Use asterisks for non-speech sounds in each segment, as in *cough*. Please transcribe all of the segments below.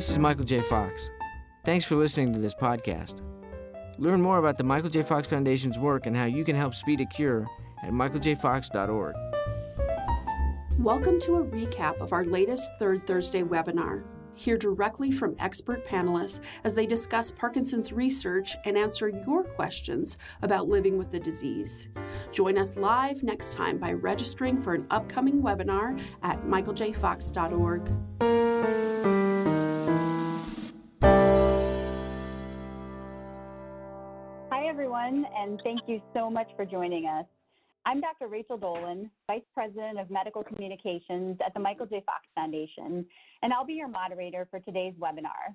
This is Michael J. Fox. Thanks for listening to this podcast. Learn more about the Michael J. Fox Foundation's work and how you can help speed a cure at michaeljfox.org. Welcome to a recap of our latest Third Thursday webinar. Hear directly from expert panelists as they discuss Parkinson's research and answer your questions about living with the disease. Join us live next time by registering for an upcoming webinar at michaeljfox.org. everyone, and thank you so much for joining us. I'm Dr. Rachel Dolhun, Vice President of Medical Communications at the Michael J. Fox Foundation, and I'll be your moderator for today's webinar.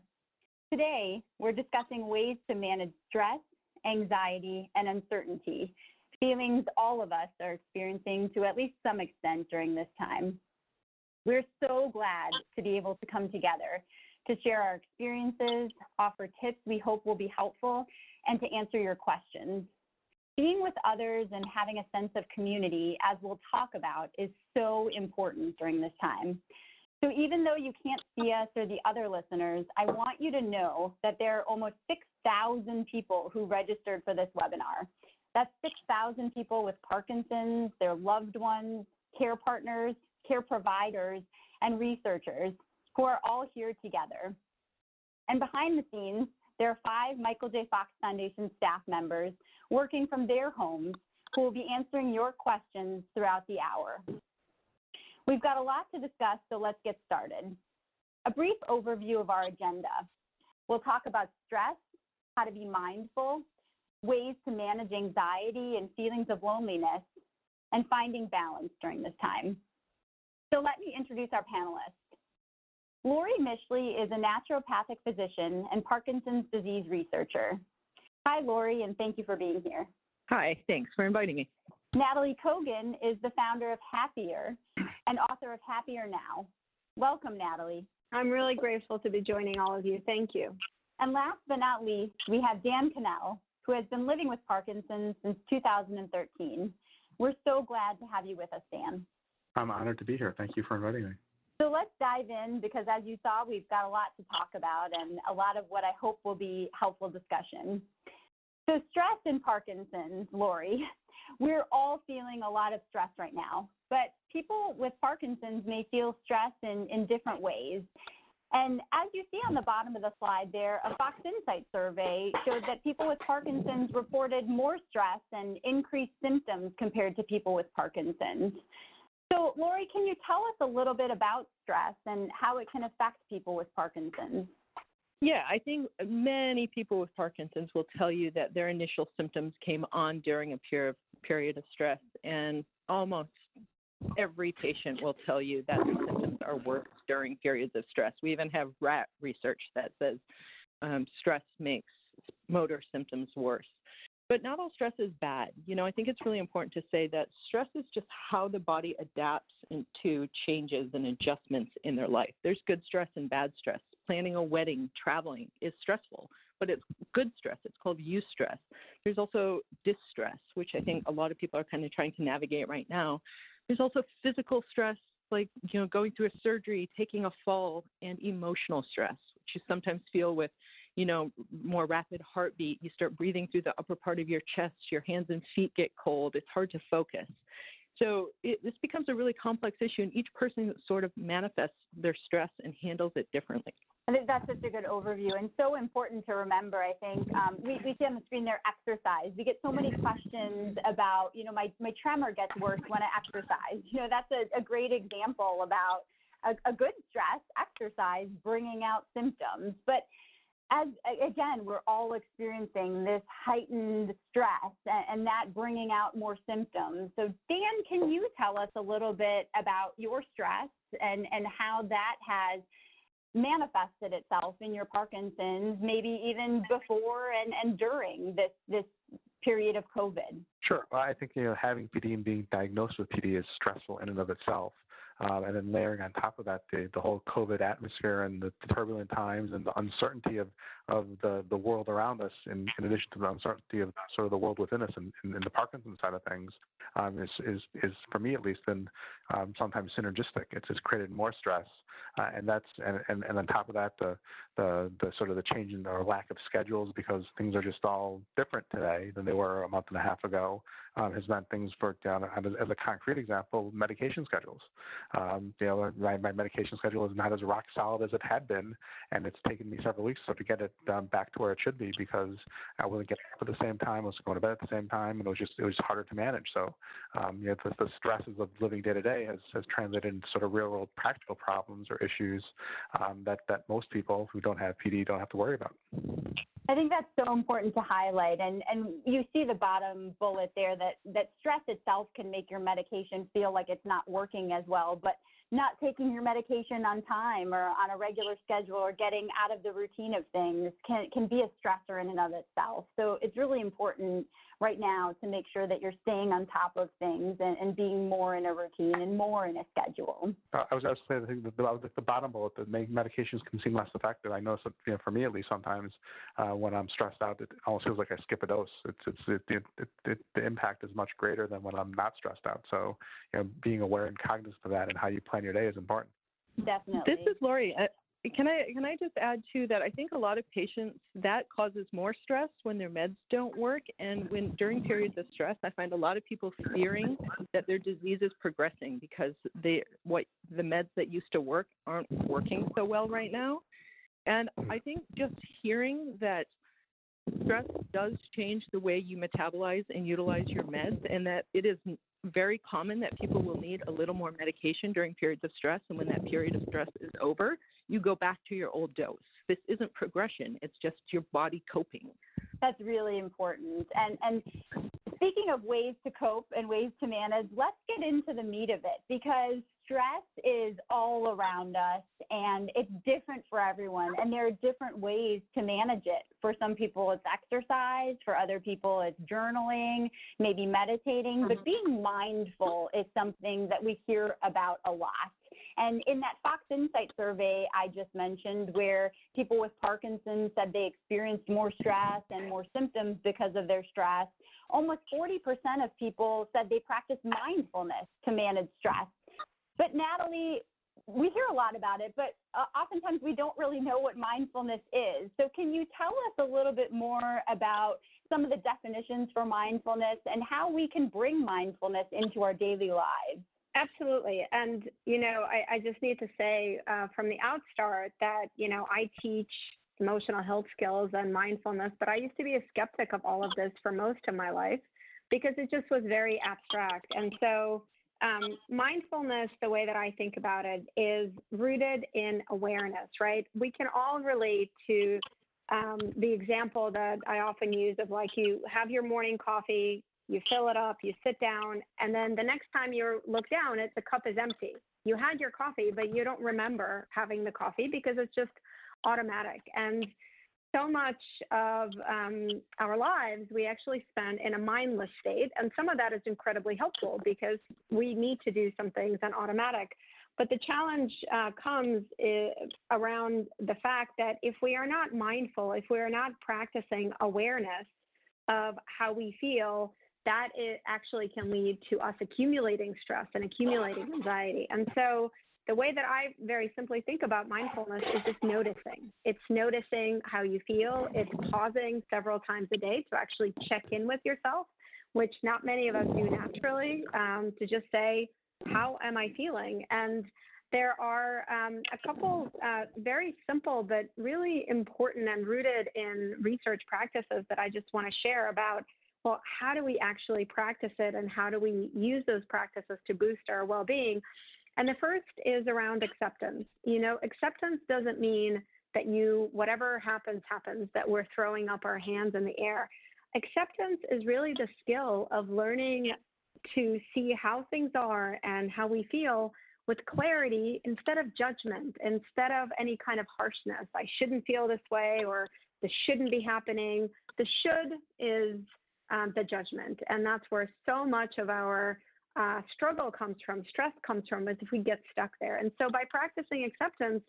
Today, we're discussing ways to manage stress, anxiety, and uncertainty, feelings all of us are experiencing to at least some extent during this time. We're so glad to be able to come together to share our experiences, offer tips we hope will be helpful, and to answer your questions. Being with others and having a sense of community, as we'll talk about, is so important during this time. So even though you can't see us or the other listeners, I want you to know that there are almost 6,000 people who registered for this webinar. That's 6,000 people with Parkinson's, their loved ones, care partners, care providers, and researchers who are all here together. And behind the scenes, there are five Michael J. Fox Foundation staff members working from their homes who will be answering your questions throughout the hour. We've got a lot to discuss, so let's get started. A brief overview of our agenda. We'll talk about stress, how to be mindful, ways to manage anxiety and feelings of loneliness, and finding balance during this time. So let me introduce our panelists. Laurie Mischley is a naturopathic physician and Parkinson's disease researcher. Hi, Laurie, and thank you for being here. Hi, thanks for inviting me. Nataly Kogan is the founder of Happier and author of Happier Now. Welcome, Nataly. I'm really grateful to be joining all of you. Thank you. And last but not least, we have Dan Kinel, who has been living with Parkinson's since 2013. We're so glad to have you with us, Dan. I'm honored to be here. Thank you for inviting me. So let's dive in because, as you saw, we've got a lot to talk about and a lot of what I hope will be helpful discussion. So, stress in Parkinson's, Laurie, we're all feeling a lot of stress right now, but people with Parkinson's may feel stress in, in different ways. And as you see on the bottom of the slide there, a Fox Insight survey showed that people with Parkinson's reported more stress and increased symptoms compared to people with Parkinson's. So, Laurie, can you tell us a little bit about stress and how it can affect people with Parkinson's? Yeah, I think many people with Parkinson's will tell you that their initial symptoms came on during a period period of stress, and almost every patient will tell you that the symptoms are worse during periods of stress. We even have rat research that says um, stress makes motor symptoms worse. But not all stress is bad. You know, I think it's really important to say that stress is just how the body adapts to changes and adjustments in their life. There's good stress and bad stress. Planning a wedding, traveling is stressful, but it's good stress. It's called eustress. There's also distress, which I think a lot of people are kind of trying to navigate right now. There's also physical stress, like you know, going through a surgery, taking a fall, and emotional stress, which you sometimes feel with you know, more rapid heartbeat. You start breathing through the upper part of your chest. Your hands and feet get cold. It's hard to focus. So it, this becomes a really complex issue, and each person sort of manifests their stress and handles it differently. I think that's such a good overview and so important to remember. I think um, we, we see on the screen there exercise. We get so many questions about, you know, my, my tremor gets worse when I exercise. You know, that's a, a great example about a, a good stress exercise bringing out symptoms. But as again, we're all experiencing this heightened stress and, and, that bringing out more symptoms. So, Dan, can you tell us a little bit about your stress and, and how that has manifested itself in your Parkinson's, maybe even before and, and during this, this period of COVID? Sure. Well, I think you know having PD and being diagnosed with PD is stressful in and of itself. Um, and then layering on top of that the, the whole COVID atmosphere and the turbulent times and the uncertainty of, of the, the world around us, in, in addition to the uncertainty of sort of the world within us and in, in, the Parkinson's side of things, um, is, is, is, for me at least, been um, sometimes synergistic. It's just created more stress. Uh, and that's and, and, and on top of that the, the the sort of the change in or lack of schedules because things are just all different today than they were a month and a half ago um, has meant things for down as, as a concrete example medication schedules um, you know my, my medication schedule is not as rock solid as it had been and it's taken me several weeks so to get it um, back to where it should be because I wasn't getting up at the same time I was going to bed at the same time and it was just it was harder to manage so um, you know the, the stresses of living day to day has has translated into sort of real world practical problems or issues um, that that most people who don't have PD don't have to worry about. I think that's so important to highlight, and and you see the bottom bullet there that that stress itself can make your medication feel like it's not working as well, but not taking your medication on time or on a regular schedule or getting out of the routine of things can can be a stressor in and of itself. So it's really important right now to make sure that you're staying on top of things and, and being more in a routine and more in a schedule. Uh, I was going to say the, the, the bottom bullet that medications can seem less effective. I notice that you know, for me at least sometimes uh, when I'm stressed out, it almost feels like I skip a dose. It's it's it, it, it, it, the impact is much greater than when I'm not stressed out. So you know, being aware and cognizant of that and how you plan your day is important. Definitely. This is Laurie. Can I can I just add too that? I think a lot of patients that causes more stress when their meds don't work, and when during periods of stress, I find a lot of people fearing that their disease is progressing because they what the meds that used to work aren't working so well right now. And I think just hearing that stress does change the way you metabolize and utilize your meds, and that it is very common that people will need a little more medication during periods of stress. And when that period of stress is over, you go back to your old dose. This isn't progression, it's just your body coping. That's really important. And, and speaking of ways to cope and ways to manage, let's get into the meat of it because stress is all around us and it's different for everyone. And there are different ways to manage it. For some people, it's exercise. For other people, it's journaling, maybe meditating. Mm-hmm. But being mindful is something that we hear about a lot. And in that Fox Insight survey I just mentioned, where people with Parkinson's said they experienced more stress and more symptoms because of their stress, almost 40% of people said they practice mindfulness to manage stress. But Nataly, we hear a lot about it, but uh, oftentimes we don't really know what mindfulness is. So, can you tell us a little bit more about some of the definitions for mindfulness and how we can bring mindfulness into our daily lives? Absolutely. And, you know, I, I just need to say uh, from the outstart that, you know, I teach emotional health skills and mindfulness, but I used to be a skeptic of all of this for most of my life because it just was very abstract. And so, um, mindfulness, the way that I think about it, is rooted in awareness, right? We can all relate to um, the example that I often use of like you have your morning coffee, you fill it up, you sit down, and then the next time you look down, it, the cup is empty. You had your coffee, but you don't remember having the coffee because it's just automatic. And so much of um, our lives we actually spend in a mindless state, and some of that is incredibly helpful because we need to do some things on automatic. But the challenge uh, comes uh, around the fact that if we are not mindful, if we are not practicing awareness of how we feel, that it actually can lead to us accumulating stress and accumulating anxiety. And so the way that I very simply think about mindfulness is just noticing. It's noticing how you feel. It's pausing several times a day to actually check in with yourself, which not many of us do naturally, um, to just say, how am I feeling? And there are um, a couple uh, very simple but really important and rooted in research practices that I just want to share about well, how do we actually practice it and how do we use those practices to boost our well being? And the first is around acceptance. You know, acceptance doesn't mean that you, whatever happens, happens, that we're throwing up our hands in the air. Acceptance is really the skill of learning to see how things are and how we feel with clarity instead of judgment, instead of any kind of harshness. I shouldn't feel this way or this shouldn't be happening. The should is um, the judgment. And that's where so much of our uh, struggle comes from, stress comes from, is if we get stuck there. And so by practicing acceptance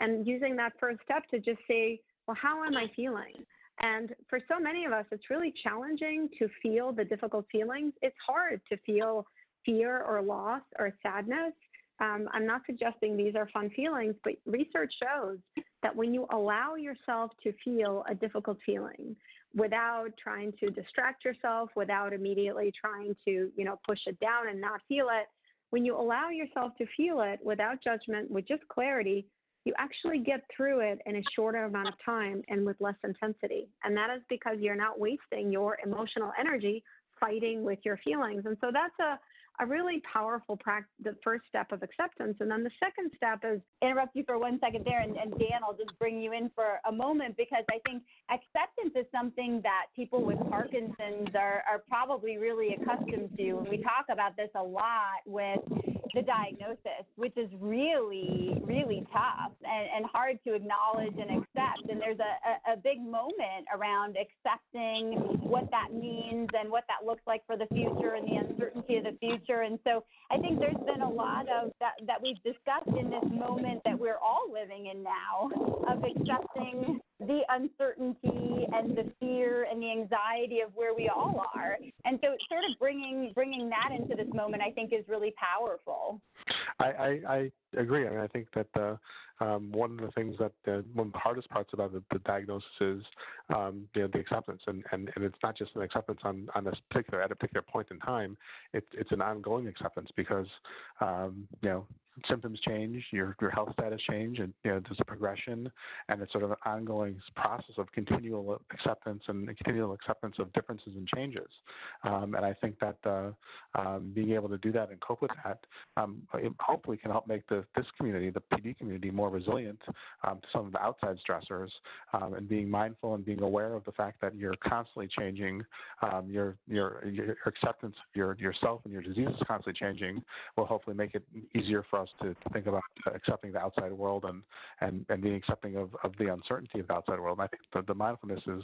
and using that first step to just say, well, how am I feeling? And for so many of us, it's really challenging to feel the difficult feelings. It's hard to feel fear or loss or sadness. Um, I'm not suggesting these are fun feelings, but research shows that when you allow yourself to feel a difficult feeling without trying to distract yourself, without immediately trying to, you know, push it down and not feel it, when you allow yourself to feel it without judgment, with just clarity, you actually get through it in a shorter amount of time and with less intensity. And that is because you're not wasting your emotional energy fighting with your feelings. And so that's a a really powerful practice, the first step of acceptance. And then the second step is interrupt you for one second there. And, and Dan, I'll just bring you in for a moment because I think acceptance is something that people with Parkinson's are, are probably really accustomed to. And we talk about this a lot with the diagnosis, which is really, really tough and, and hard to acknowledge and accept. And there's a, a, a big moment around accepting what that means and what that looks like for the future and the uncertainty of the future. And so I think there's been a lot of that, that we've discussed in this moment that we're all living in now of accepting the uncertainty and the fear and the anxiety of where we all are. And so sort of bringing bringing that into this moment I think is really powerful. I, I, I agree. I mean, I think that the um, one of the things that the, one of the hardest parts about the, the diagnosis is um, you know, the acceptance, and, and, and it's not just an acceptance on, on this particular at a particular point in time. It, it's an ongoing acceptance because um, you know symptoms change, your your health status change, and you know there's a progression, and it's sort of an ongoing process of continual acceptance and continual acceptance of differences and changes. Um, and I think that uh, um, being able to do that and cope with that um, hopefully can help make the this community, the PD community, more resilient um, to some of the outside stressors, um, and being mindful and being aware of the fact that you're constantly changing. Um, your, your your acceptance of your yourself and your disease is constantly changing. Will hopefully make it easier for us to, to think about accepting the outside world and, and, and being accepting of, of the uncertainty of the outside world. And I think the, the mindfulness is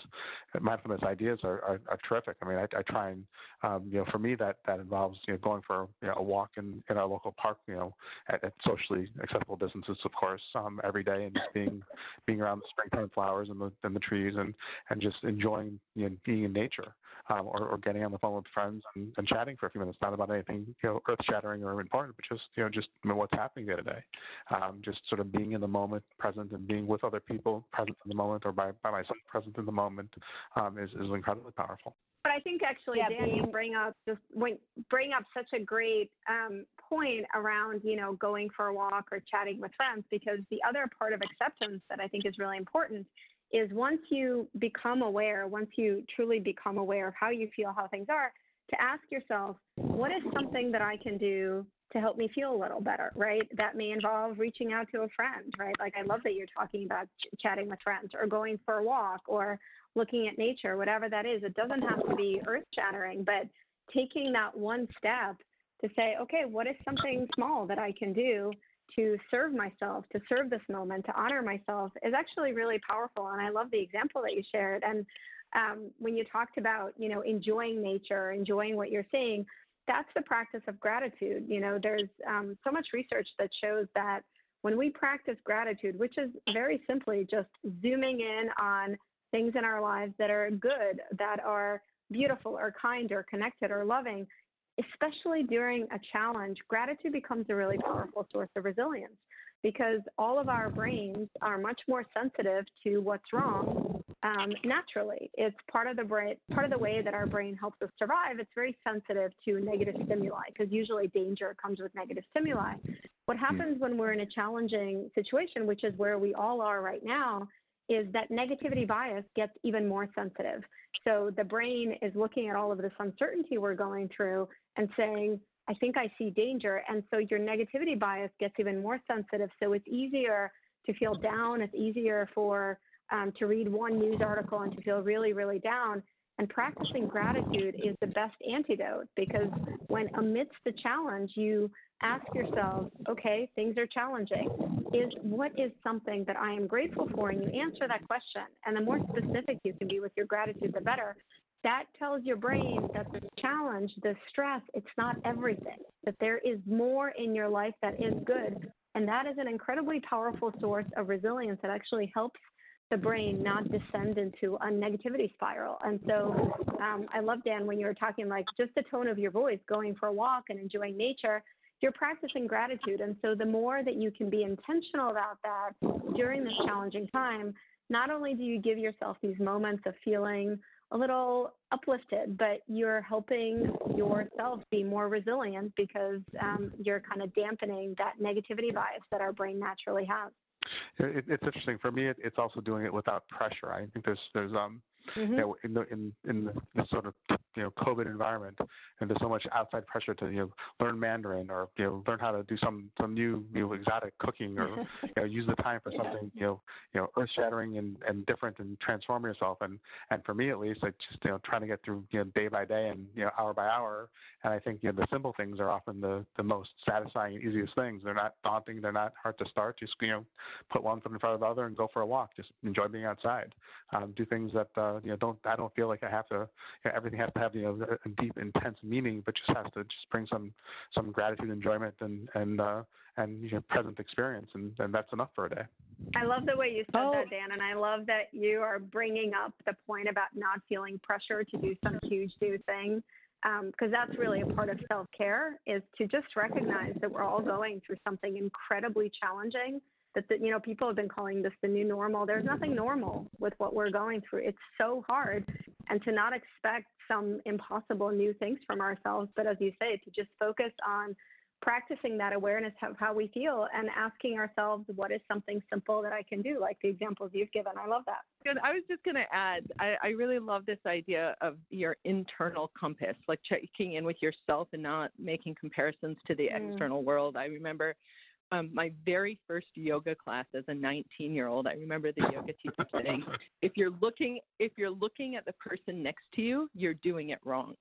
mindfulness ideas are, are, are terrific. I mean, I, I try and um, you know, for me that that involves you know going for you know, a walk in, in our local park, you know, at, at socially accessible distances, of course, um, every day, and just being being around the springtime flowers and the and the trees, and and just enjoying you know, being in nature um, or, or getting on the phone with friends and, and chatting for a few minutes, not about anything you know earth shattering or important, but just you know just what's happening day to day. Um, just sort of being in the moment, present, and being with other people, present in the moment, or by by myself, present in the moment, um, is is incredibly powerful. But I think actually, yeah, Dan, you bring up just when bring up such a great um, point around you know going for a walk or chatting with friends because the other part of acceptance that I think is really important is once you become aware, once you truly become aware of how you feel, how things are, to ask yourself, what is something that I can do to help me feel a little better, right? That may involve reaching out to a friend, right? Like I love that you're talking about ch- chatting with friends or going for a walk or looking at nature, whatever that is. It doesn't have to be earth shattering, but taking that one step to say, okay, what is something small that I can do to serve myself, to serve this moment, to honor myself is actually really powerful. And I love the example that you shared. And um, when you talked about, you know, enjoying nature, enjoying what you're seeing, that's the practice of gratitude. You know, there's um, so much research that shows that when we practice gratitude, which is very simply just zooming in on things in our lives that are good, that are beautiful or kind or connected or loving, especially during a challenge, gratitude becomes a really powerful source of resilience because all of our brains are much more sensitive to what's wrong um, naturally. It's part of the brain, part of the way that our brain helps us survive. It's very sensitive to negative stimuli because usually danger comes with negative stimuli. What hmm. happens when we're in a challenging situation, which is where we all are right now, is that negativity bias gets even more sensitive. So the brain is looking at all of this uncertainty we're going through and saying, I think I see danger. And so your negativity bias gets even more sensitive. So it's easier to feel down. It's easier for um, to read one news article and to feel really, really down. And practicing gratitude is the best antidote because when amidst the challenge, you ask yourself, okay, things are challenging. Is what is something that I am grateful for? And you answer that question. And the more specific you can be with your gratitude, the better. that tells your brain that the challenge, the stress, it's not everything, that there is more in your life that is good. And that is an incredibly powerful source of resilience that actually helps the brain not descend into a negativity spiral. And so um, I love, Dan, when you were talking like just the tone of your voice, going for a walk and enjoying nature, you're practicing gratitude. And so the more that you can be intentional about that during this challenging time, not only do you give yourself these moments of feeling a little uplifted, but you're helping yourself be more resilient because um, you're kind of dampening that negativity bias that our brain naturally has. It, it's interesting for me. It, it's also doing it without pressure. I think there's there's um mm-hmm. you know in the in in the sort of you know COVID environment, and there's so much outside pressure to you know learn Mandarin or you know learn how to do some some new you know exotic cooking or you know use the time for something you know you know earth shattering and and different and transform yourself and and for me at least like just you know trying to get through you know day by day and you know hour by hour and I think you know the simple things are often the the most satisfying and easiest things. They're not daunting. They're not hard to start. Just you know put one foot in front of the other and go for a walk. Just enjoy being outside. Um, do things that uh, you know don't I don't feel like I have to. You know, everything has to have have you know a deep, intense meaning, but just has to just bring some some gratitude, enjoyment, and and uh, and you know, present experience, and, and that's enough for a day. I love the way you said oh. that, Dan, and I love that you are bringing up the point about not feeling pressure to do some huge new thing because um, that's really a part of self care is to just recognize that we're all going through something incredibly challenging that the, you know people have been calling this the new normal. There's nothing normal with what we're going through. It's so hard, and to not expect some impossible new things from ourselves, but as you say, to just focus on practicing that awareness of how we feel and asking ourselves what is something simple that I can do, like the examples you've given. I love that. Good. I was just going to add, I, I really love this idea of your internal compass, like checking in with yourself and not making comparisons to the mm. external world. I remember um, my very first yoga class as a 19 year old, I remember the yoga teacher saying, *laughs* "If you're looking, if you're looking at the person next to you, you're doing it wrong."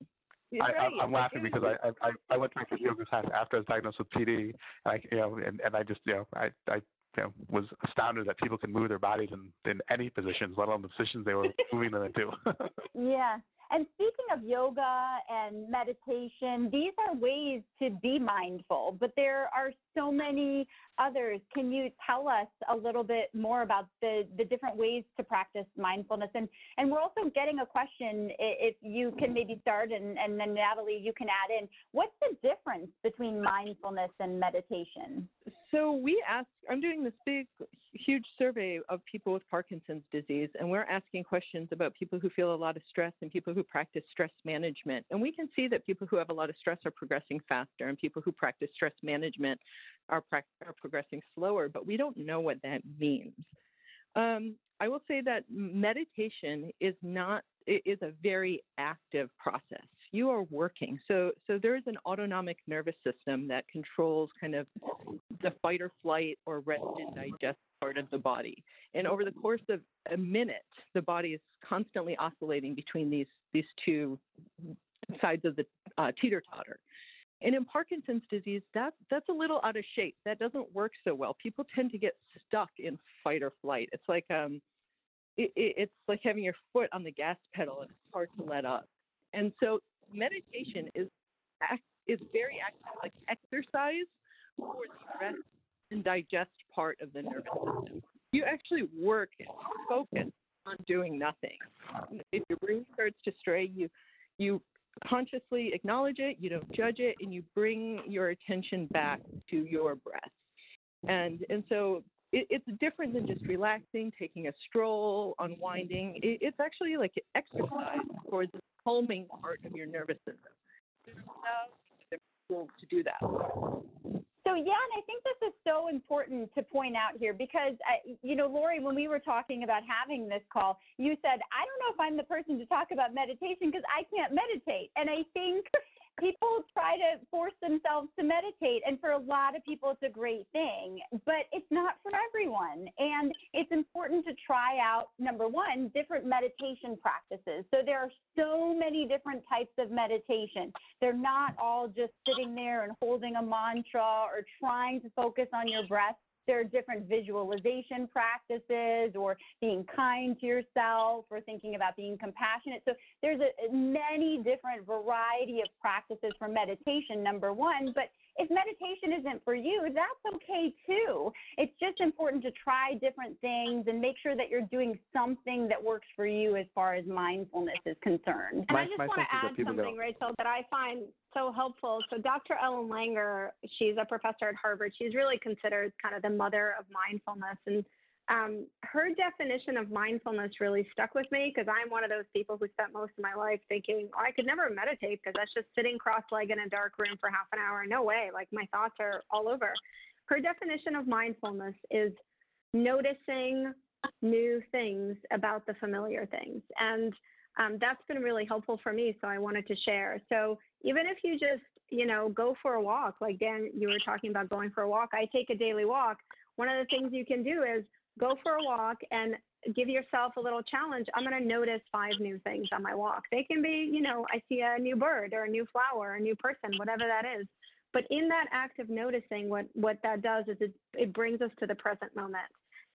I, am laughing because I, I I went to a yoga class after I was diagnosed with PD, and I you know and, and I just you know I I you know, was astounded that people can move their bodies in in any positions, let alone the positions they were *laughs* moving them into. *laughs* yeah, and speaking of yoga and meditation, these are ways to be mindful, but there are so many others. Can you tell us a little bit more about the, the different ways to practice mindfulness? And, and we're also getting a question, if you can maybe start, and, and then Nataly, you can add in. What's the difference between mindfulness and meditation? So we ask, I'm doing this big, huge survey of people with Parkinson's disease, and we're asking questions about people who feel a lot of stress and people who practice stress management. And we can see that people who have a lot of stress are progressing faster, and people who practice stress management are, are progressing slower, but we don't know what that means. Um, I will say that meditation is not is a very active process. You are working, so so there is an autonomic nervous system that controls kind of the fight or flight or rest and digest part of the body. And over the course of a minute, the body is constantly oscillating between these these two sides of the uh, teeter totter. And in Parkinson's disease, that, that's a little out of shape. That doesn't work so well. People tend to get stuck in fight or flight. It's like um, it, it, it's like having your foot on the gas pedal, and it's hard to let up. And so meditation is is very active, like exercise for the rest and digest part of the nervous system. You actually work focus on doing nothing. If your brain starts to stray, you you consciously acknowledge it, you don't judge it, and you bring your attention back to your breath. And and so it, it's different than just relaxing, taking a stroll, unwinding. It, it's actually like exercise for the calming part of your nervous system. There's to do that. So yeah, and I think this is so important to point out here because you know, Laurie, when we were talking about having this call, you said I don't know if I'm the person to talk about meditation because I can't meditate, and I think people try to force themselves to meditate and for a lot of people it's a great thing but it's not for everyone and it's important to try out number one meditation practices. So there are so many different types of meditation. They're not all just sitting there and holding a mantra or trying to focus on your breath. There are different visualization practices or being kind to yourself or thinking about being compassionate. So there's a, many different variety of practices for meditation, number one, but if meditation isn't for you, that's okay too. It's just important to try different things and make sure that you're doing something that works for you as far as mindfulness is concerned. And my, I just want to add something, Rachel, that I find so helpful. So Dr. Ellen Langer, she's a professor at Harvard. She's really considered kind of the mother of mindfulness and um, her definition of mindfulness really stuck with me because I'm one of those people who spent most of my life thinking, oh, I could never meditate because that's just sitting cross legged in a dark room for half an hour. No way. Like my thoughts are all over. Her definition of mindfulness is noticing new things about the familiar things. And um, that's been really helpful for me. So I wanted to share. So even if you just, you know, go for a walk, like Dan, you were talking about going for a walk, I take a daily walk. One of the things you can do is go for a walk and give yourself a little challenge. I'm going to notice five new things on my walk. They can be, you know, I see a new bird or a new flower, or a new person, whatever that is. But in that act of noticing, what, what that does is it, it brings us to the present moment.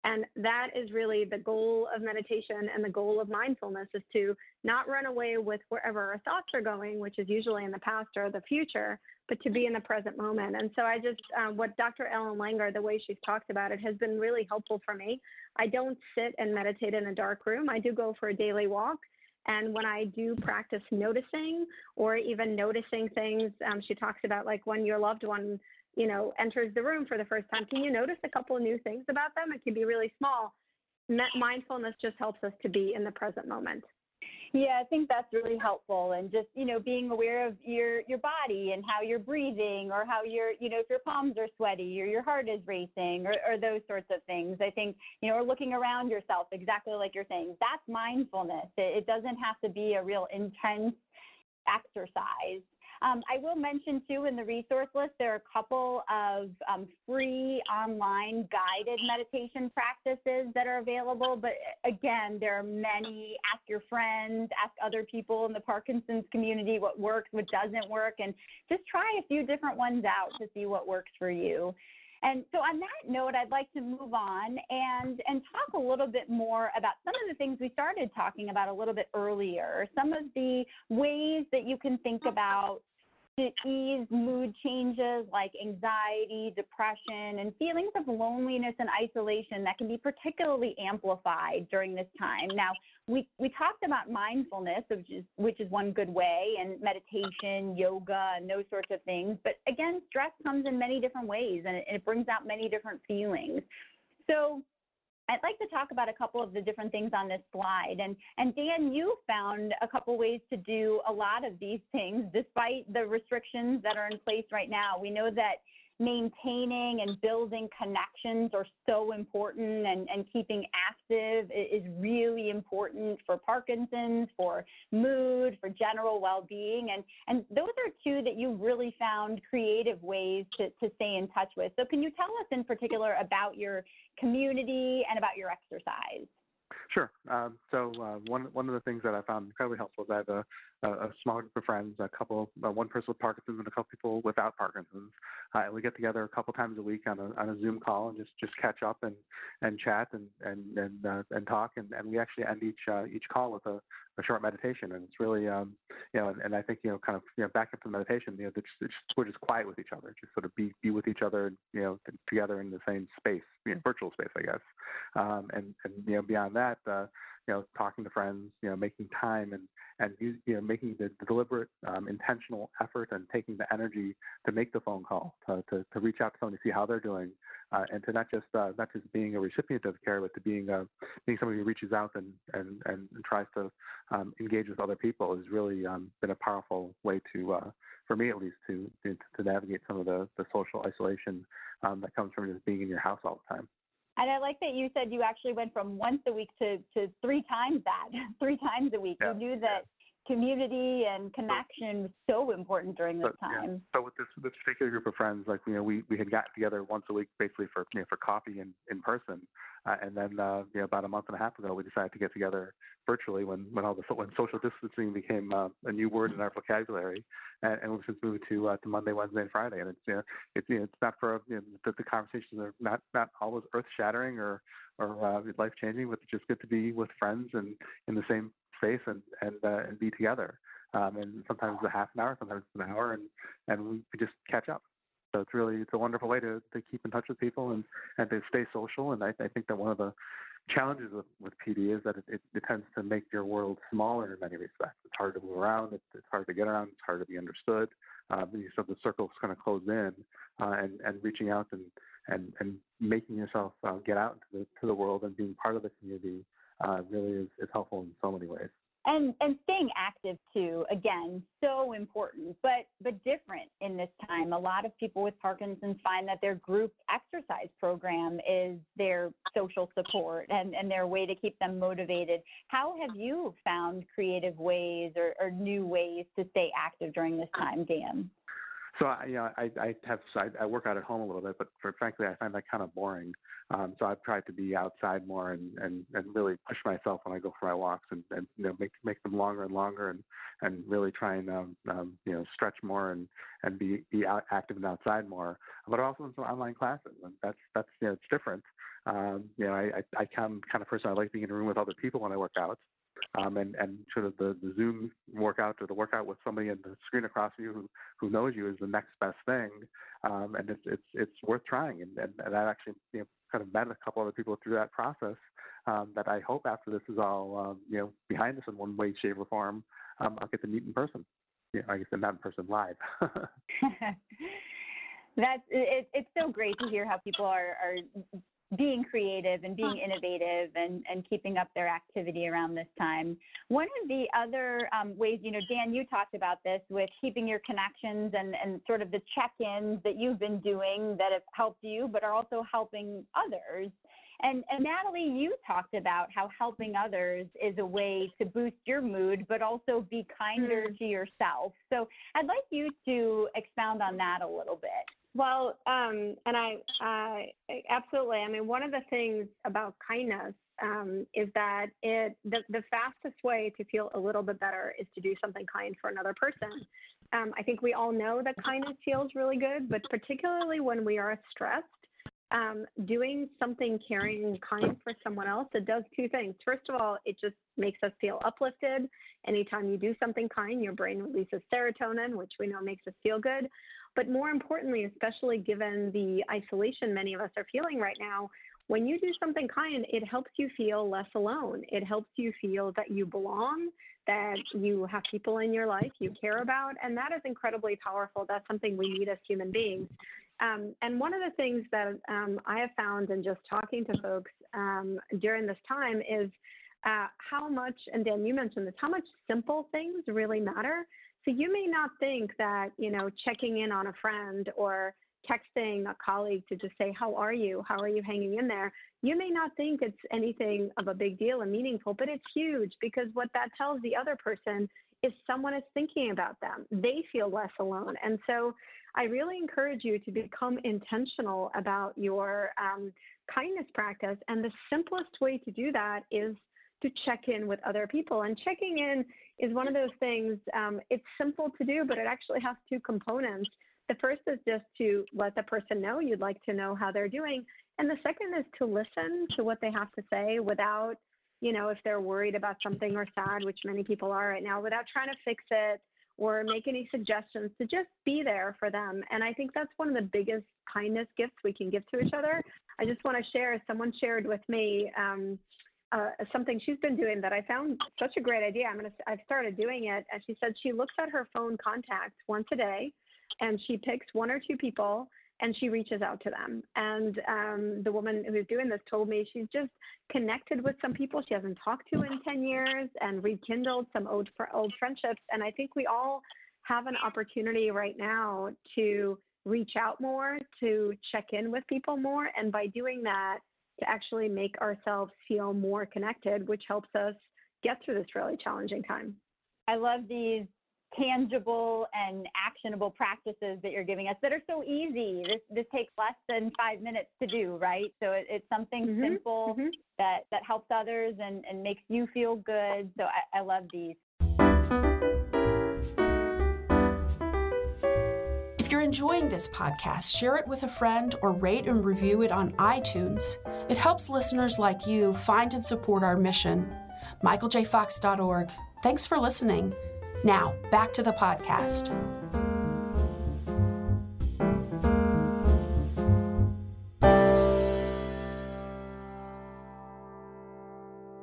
And that is really the goal of meditation and the goal of mindfulness is to not run away with wherever our thoughts are going, which is usually in the past or the future, but to be in the present moment. And so I just, um, what Dr. Ellen Langer, the way she's talked about it, has been really helpful for me. I don't sit and meditate in a dark room. I do go for a daily walk. And when I do practice noticing or even noticing things, um, she talks about like when your loved one you know, enters the room for the first time, can you notice a couple of new things about them? It can be really small. Mindfulness just helps us to be in the present moment. Yeah, I think that's really helpful, and just you know being aware of your your body and how you're breathing, or how you're you know if your palms are sweaty or your heart is racing, or, or those sorts of things. I think you know, or looking around yourself, exactly like you're saying. That's mindfulness. It, it doesn't have to be a real intense exercise. Um, I will mention too in the resource list, there are a couple of um, free online guided meditation practices that are available. But again, there are many. Ask your friends, ask other people in the Parkinson's community what works, what doesn't work, and just try a few different ones out to see what works for you. And so on that note, I'd like to move on and, and talk a little bit more about some of the things we started talking about a little bit earlier, some of the ways that you can think mm-hmm. about to ease mood changes like anxiety, depression, and feelings of loneliness and isolation that can be particularly amplified during this time. Now, we, we talked about mindfulness, which is, which is one good way, and meditation, yoga, and those sorts of things. But again, stress comes in many different ways and it, and it brings out many different feelings. So, I'd like to talk about a couple of the different things on this slide. And, and Dan, you found a couple ways to do a lot of these things despite the restrictions that are in place right now. We know that maintaining and building connections are so important and, and keeping active is really important for Parkinson's, for mood, for general well-being. And, and those are two that you really found creative ways to, to stay in touch with. So can you tell us in particular about your community and about your exercise? Sure. Um, so uh, one one of the things that I found incredibly helpful is I have a, small group of friends, a couple, uh, one person with Parkinson's and a couple people without Parkinson's. Uh, and we get together a couple times a week on a on a Zoom call and just just catch up and and chat and and and uh, and talk. And, and we actually end each uh, each call with a, a short meditation. And it's really um, you know, and, and I think you know, kind of you know, back up to meditation. You know, it's, we're just quiet with each other, just sort of be be with each other, you know, together in the same space, you know, virtual space, I guess. Um, and and you know, beyond that. Uh, you know, talking to friends, you know, making time and and you know, making the deliberate, um, intentional effort and taking the energy to make the phone call, to to, to reach out to someone to see how they're doing, uh, and to not just uh, not just being a recipient of care, but to being a, being somebody who reaches out and and and, tries to um, engage with other people has really um, been a powerful way to, uh, for me at least, to to, to navigate some of the the social isolation um, that comes from just being in your house all the time. And I like that you said you actually went from once a week to, to three times that, *laughs* three times a week. Yeah. You knew that community and connection was so important during this But, yeah. time. So with this this particular group of friends, like you know, we we had gotten together once a week basically for you know for coffee in in person, uh, and then uh, you know about a month and a half ago we decided to get together virtually when when all the when social distancing became uh, a new word in our vocabulary, and, and we've since moved to uh, to Monday, Wednesday, and Friday, and it's you know it's you know, it's not for you know the, the conversations are not not always earth shattering or or uh, life changing, but it's just good to be with friends and in the same and and uh, and be together. Um, and sometimes it's a half an hour, sometimes it's an hour, and and we, just catch up. So it's really it's a wonderful way to, to keep in touch with people and, and to stay social. And I, I think that one of the challenges with, with PD is that it, it, it tends to make your world smaller in many respects. It's hard to move around. It's, it's hard to get around. It's hard to be understood. Um, so the circle's kind of closed in, uh, and and reaching out and and and making yourself uh, get out into the to the world and being part of the community uh, really is, is helpful in so many ways. and and staying active too again so important but but different in this time. A lot of people with parkinson's find that their group exercise program is their social support and and their way to keep them motivated. How have you found creative ways or, or new ways to stay active during this time dan So I, you know, I, I have I, I work out at home a little bit, but for, frankly, I find that kind of boring. Um, so I've tried to be outside more and, and, and really push myself when I go for my walks and, and you know make make them longer and longer and, and really try and um, um, you know stretch more and, and be be out, active and outside more. But also in some online classes, and that's that's you know it's different. Um, you know, I, I I kind of person I like being in a room with other people when I work out um, and and sort of the, the Zoom workout or the workout with somebody in the screen across you who who knows you is the next best thing, um, and it's it's it's worth trying. And, and and I actually you know kind of met a couple other people through that process um, that I hope after this is all um, you know behind us in one way, shape, or form, um, I'll get to meet in person. Yeah, I guess not in person live. *laughs* *laughs* That's it, it's so great to hear how people are are being creative and being innovative and, and keeping up their activity around this time. One of the other um, ways, you know, Dan, you talked about this with keeping your connections and, and sort of the check-ins that you've been doing that have helped you, but are also helping others. And, and Nataly, you talked about how helping others is a way to boost your mood, but also be kinder Mm. to yourself. So I'd like you to expound on that a little bit. Well, um, and I absolutely. I mean, one of the things about kindness um, is that it the, the fastest way to feel a little bit better is to do something kind for another person. Um, I think we all know that kindness feels really good, but particularly when we are stressed, um, doing something caring and kind for someone else, it does two things. First of all, it just makes us feel uplifted. Anytime you do something kind, your brain releases serotonin, which we know makes us feel good. But more importantly, especially given the isolation many of us are feeling right now, when you do something kind, it helps you feel less alone. It helps you feel that you belong, that you have people in your life you care about, and that is incredibly powerful. That's something we need as human beings. Um, and one of the things that um, I have found in just talking to folks um, during this time is uh, how much, and Dan, you mentioned this, how much simple things really matter. So you may not think that, you know, checking in on a friend or texting a colleague to just say, How are you? How are you hanging in there? You may not think it's anything of a big deal and meaningful, but it's huge because what that tells the other person is someone is thinking about them. They feel less alone. And so I really encourage you to become intentional about your um, kindness practice. And the simplest way to do that is to check in with other people. And checking in is one of those things, um, it's simple to do, but it actually has two components. The first is just to let the person know you'd like to know how they're doing. And the second is to listen to what they have to say without, you know, if they're worried about something or sad, which many people are right now, without trying to fix it or make any suggestions, to just be there for them. And I think that's one of the biggest kindness gifts we can give to each other. I just want to share, someone shared with me, um, uh, something she's been doing that I found such a great idea. I'm gonna, I've started doing it. And she said she looks at her phone contacts once a day, and she picks one or two people and she reaches out to them. And um, the woman who's doing this told me she's just connected with some people she hasn't talked to in 10 years and rekindled some old old friendships. And I think we all have an opportunity right now to reach out more, to check in with people more, and by doing that, to actually make ourselves feel more connected, which helps us get through this really challenging time. I love these tangible and actionable practices that you're giving us that are so easy. This this takes less than five minutes to do, right? So it, it's something Mhm, simple mhm. that that helps others and and makes you feel good. So I, I love these. Enjoying this podcast, share it with a friend or rate and review it on iTunes. It helps listeners like you find and support our mission. MichaelJFox.org. Thanks for listening. Now, back to the podcast.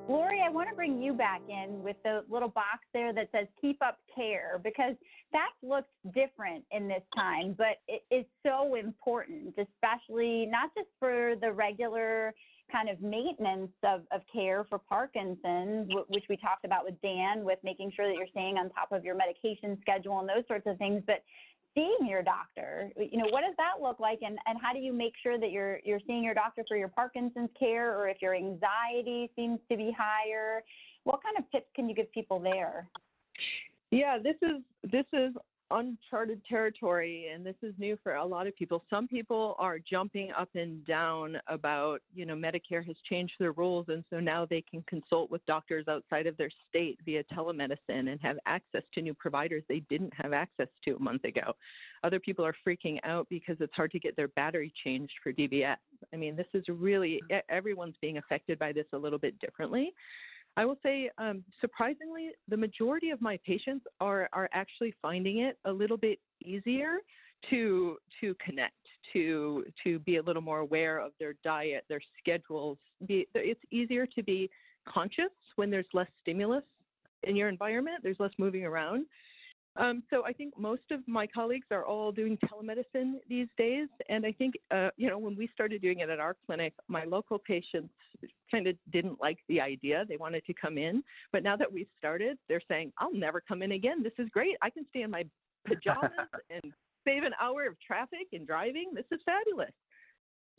Laurie, I want to bring you back in with the little box there that says keep up care because that looks different in this time, but it is so important, especially not just for the regular kind of maintenance of, of care for Parkinson's, wh- which we talked about with Dan, with making sure that you're staying on top of your medication schedule and those sorts of things, but seeing your doctor you know what does that look like? And, and how do you make sure that you're you're seeing your doctor for your parkinson's care or if your anxiety seems to be higher? What kind of tips can you give people there Yeah, this is this is uncharted territory and this is new for a lot of people. Some people are jumping up and down about, you know, Medicare has changed their rules and so now they can consult with doctors outside of their state via telemedicine and have access to new providers they didn't have access to a month ago. Other people are freaking out because it's hard to get their battery changed for DBS. I mean, this is really everyone's being affected by this a little bit differently. I will say, um, surprisingly, the majority of my patients are are actually finding it a little bit easier to to connect, to to be a little more aware of their diet, their schedules. Be, it's easier to be conscious when there's less stimulus in your environment. There's less moving around. Um, so I think most of my colleagues are all doing telemedicine these days, and I think uh, you know when we started doing it at our clinic, my local patients kind of didn't like the idea. They wanted to come in, but now that we've started, they're saying, "I'll never come in again. This is great. I can stay in my pajamas *laughs* and save an hour of traffic and driving. This is fabulous."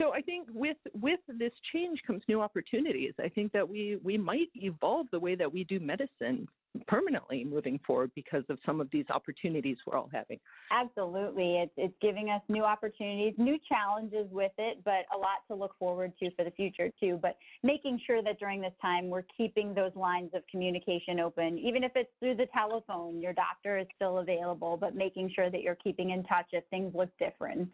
So I think with with this change comes new opportunities. I think that we we might evolve the way that we do medicine permanently moving forward because of some of these opportunities we're all having. absolutely it's it's giving us new opportunities new challenges with it but a lot to look forward to for the future too but making sure that during this time we're keeping those lines of communication open even if it's through the telephone your doctor is still available but making sure that you're keeping in touch if things look different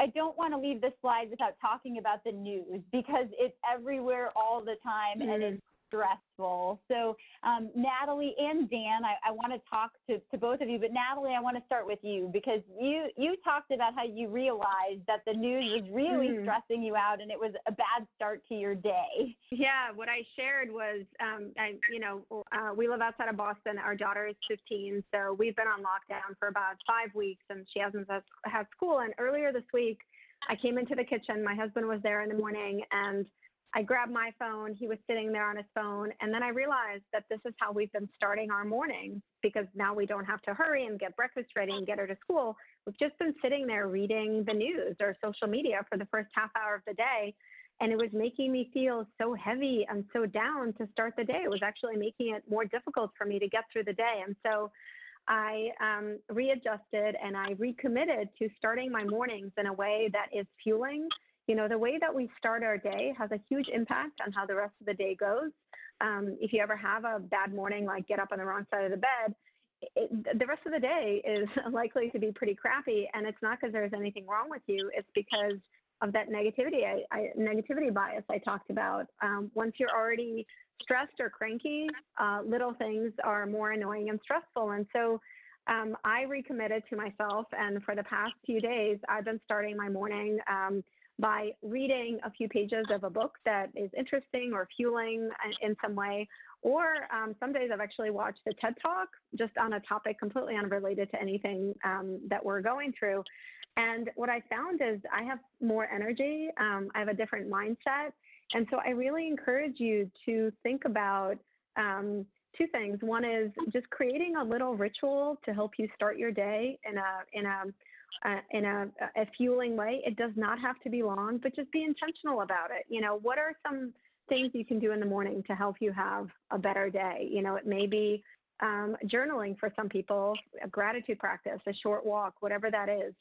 I don't want to leave this slide without talking about the news because it's everywhere all the time and Mhm. it's stressful. So, um, Nataly and Dan, I, I want to talk to, to both of you, but Nataly, I want to start with you because you, you talked about how you realized that the news was really Mhm. stressing you out and it was a bad start to your day. Yeah, what I shared was, um, I, you know, uh, we live outside of Boston. Our daughter is 15, so we've been on lockdown for about five weeks, and she hasn't had school. And earlier this week, I came into the kitchen. My husband was there in the morning, and I grabbed my phone. He was sitting there on his phone, and then I realized that this is how we've been starting our morning because now we don't have to hurry and get breakfast ready and get her to school. We've just been sitting there reading the news or social media for the first half hour of the day and it was making me feel so heavy and so down to start the day. It was actually making it more difficult for me to get through the day. And so I um, readjusted and I recommitted to starting my mornings in a way that is fueling. You know, the way that we start our day has a huge impact on how the rest of the day goes. Um, if you ever have a bad morning, like get up on the wrong side of the bed, it, the rest of the day is *laughs* likely to be pretty crappy. And it's not because there's anything wrong with you. It's because of that negativity, I, I, negativity bias I talked about. Um, once you're already stressed or cranky, uh, little things are more annoying and stressful. And so um, I recommitted to myself, and for the past few days, I've been starting my morning um, by reading a few pages of a book that is interesting or fueling in some way. Or um, some days I've actually watched a TED Talk just on a topic completely unrelated to anything um, that we're going through. And what I found is I have more energy, um, I have a different mindset. And so I really encourage you to think about um, two things. One is just creating a little ritual to help you start your day in a in a uh, in a, a fueling way. It does not have to be long, but just be intentional about it. You know, what are some things you can do in the morning to help you have a better day? You know, it may be um, journaling for some people, a gratitude practice, a short walk, whatever that is.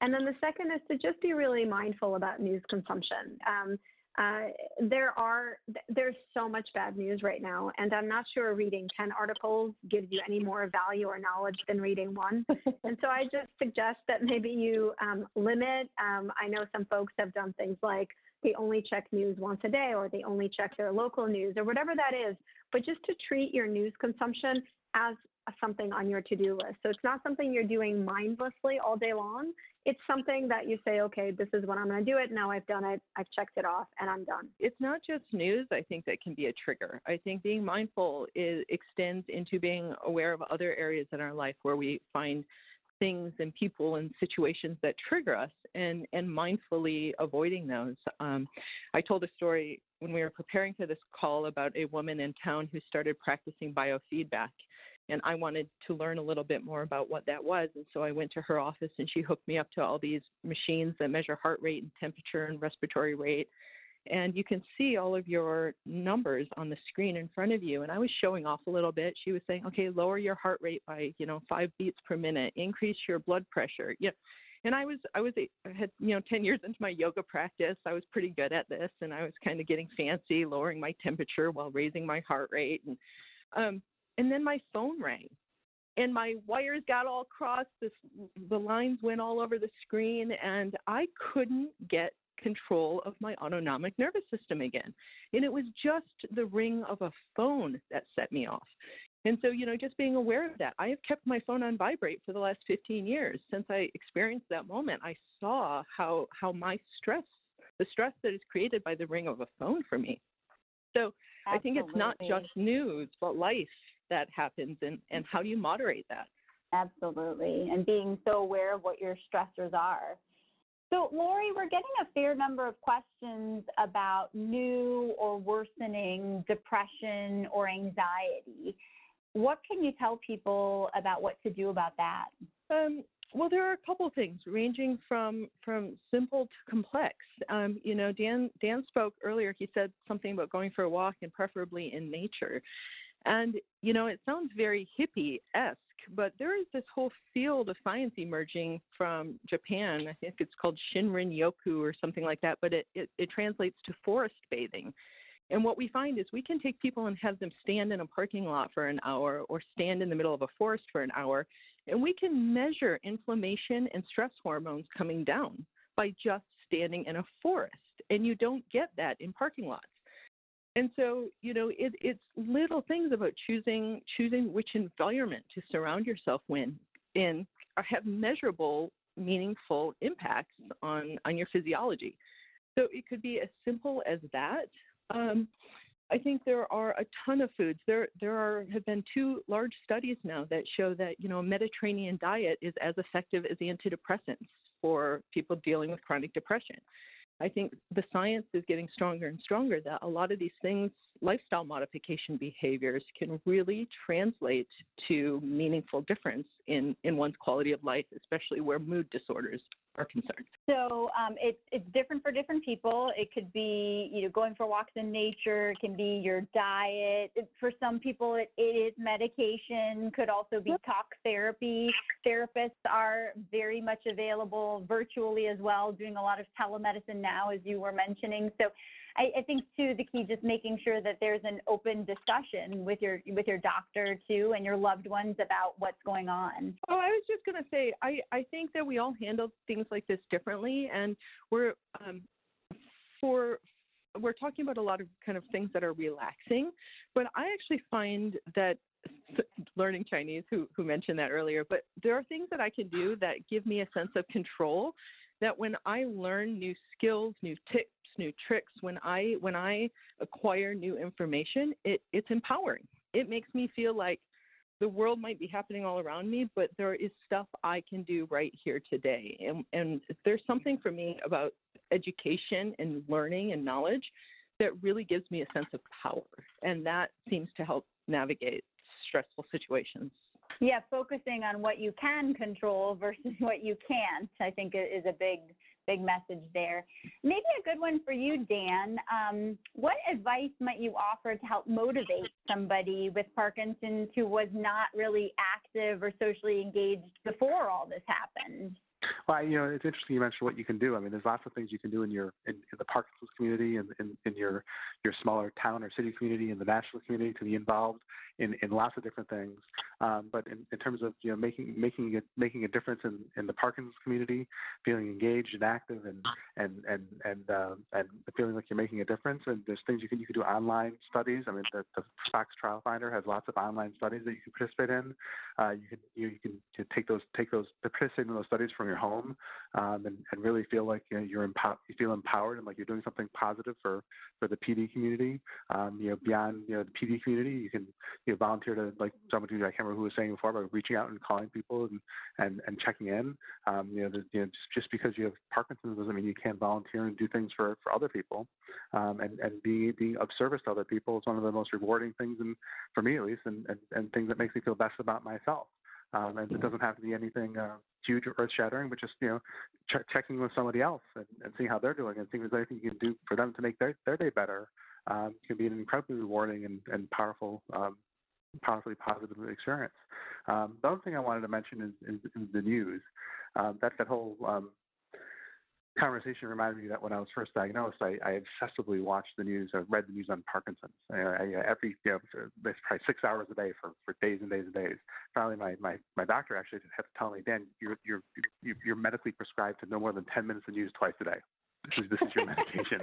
And then the second is to just be really mindful about news consumption. Um, uh, there are there's so much bad news right now, and I'm not sure reading 10 articles gives you any more value or knowledge than reading one. *laughs* and so I just suggest that maybe you um, limit. Um, I know some folks have done things like they only check news once a day, or they only check their local news, or whatever that is. But just to treat your news consumption as something on your to-do list. So it's not something you're doing mindlessly all day long. It's something that you say, okay, this is when I'm going to do it. Now I've done it. I've checked it off and I'm done. It's not just news, I think, that can be a trigger. I think being mindful is, extends into being aware of other areas in our life where we find things and people and situations that trigger us and, and mindfully avoiding those. Um, I told a story when we were preparing for this call about a woman in town who started practicing biofeedback and I wanted to learn a little bit more about what that was. And so I went to her office and she hooked me up to all these machines that measure heart rate and temperature and respiratory rate. And you can see all of your numbers on the screen in front of you. And I was showing off a little bit. She was saying, okay, lower your heart rate by, you know, five beats per minute, increase your blood pressure. Yeah. And I was, I was, I had, you know, 10 years into my yoga practice. I was pretty good at this and I was kind of getting fancy, lowering my temperature while raising my heart rate. And, um, and then my phone rang and my wires got all crossed this the lines went all over the screen and i couldn't get control of my autonomic nervous system again. And it was just the ring of a phone that set me off. And so you know just being aware of that i have kept my phone on vibrate for the last 15 years. Since i experienced that moment i saw how how my stress the stress that is created by the ring of a phone for me. So Absolutely. i think it's not just news but life that happens and, and how do you moderate that? Absolutely. And being so aware of what your stressors are. So, Laurie, we're getting a fair number of questions about new or worsening depression or anxiety. What can you tell people about what to do about that? Um, well, there are a couple things ranging from from simple to complex. Um, you know, Dan Dan spoke earlier. He said something about going for a walk and preferably in nature. And, you know, it sounds very hippie esque, but there is this whole field of science emerging from Japan. I think it's called Shinrin Yoku or something like that, but it, it, it translates to forest bathing. And what we find is we can take people and have them stand in a parking lot for an hour or stand in the middle of a forest for an hour, and we can measure inflammation and stress hormones coming down by just standing in a forest. And you don't get that in parking lots. And so, you know, it, it's little things about choosing choosing which environment to surround yourself in, in have measurable, meaningful impacts on on your physiology. So it could be as simple as that. Um, I think there are a ton of foods. There there are have been two large studies now that show that you know a Mediterranean diet is as effective as antidepressants for people dealing with chronic depression. I think the science is getting stronger and stronger that a lot of these things, lifestyle modification behaviors, can really translate to meaningful difference in, in one's quality of life, especially where mood disorders are concerned. So um, it's it's different for different people. It could be you know going for walks in nature. It can be your diet. It, for some people, it, it is medication. Could also be talk therapy. Therapists are very much available virtually as well, doing a lot of telemedicine now, as you were mentioning. So I, I, think too the key just making sure that there's an open discussion with your with your doctor too and your loved ones about what's going on. Oh, I was just going to say I I think that we all handle things like this differently, and we're um, for we're talking about a lot of kind of things that are relaxing, but I actually find that learning Chinese, who who mentioned that earlier, but there are things that I can do that give me a sense of control. That when I learn new skills, new tips new tricks when i when i acquire new information it it's empowering. It makes me feel like the world might be happening all around me but there is stuff i can do right here today. And and there's something for me about education and learning and knowledge that really gives me a sense of power. And that seems to help navigate stressful situations. Yeah focusing on what you can control versus *laughs* what you can't i think is a big big message there. Maybe a good one for you, Dan. Um, what advice might you offer to help motivate somebody with Parkinson's who was not really active or socially engaged before all this happened? Well, you know, it's interesting you mentioned what you can do. I mean, there's lots of things you can do in your in, in the Parkinson's community and in, in, your your smaller town or city community and the national community to be involved in, in lots of different things. Um, but in, in terms of you know making making making a difference in, in the Parkinson's community, feeling engaged and active and and and and uh, and feeling like you're making a difference. And there's things you can you can do online studies. I mean, the, the Fox Trial Finder has lots of online studies that you can participate in. Uh, you can you, you can take those take those participate in those studies from your home um, and and really feel like you know, you're empowered. You feel empowered and like you're doing something positive for for the PD community. Um, you know, beyond you know the PD community, you can you know, volunteer to like somebody I can't remember who was saying before about reaching out and calling people and and, and checking in. Um, you know, the, you know, just, just because you have Parkinson's doesn't mean you can't volunteer and do things for for other people. Um, and and being being of service to other people is one of the most rewarding things, and for me at least, and, and and things that makes me feel best about myself. Um, and it doesn't have to be anything uh, huge or earth shattering, but just you know, ch- checking with somebody else and, and seeing how they're doing and seeing if there's anything you can do for them to make their their day better. Um, can be an incredibly rewarding and, and powerful um, powerfully positive experience. Um, the other thing I wanted to mention is, is, is the news. Um, that that whole um, conversation reminded me that when I was first diagnosed, I, I obsessively watched the news. I read the news on Parkinson's. I, I, every you know, probably six hours a day for, for days and days and days. Finally, my, my, my doctor actually had to tell me, Dan, you're you're you're medically prescribed to no more than 10 minutes of news twice a day this is your medication.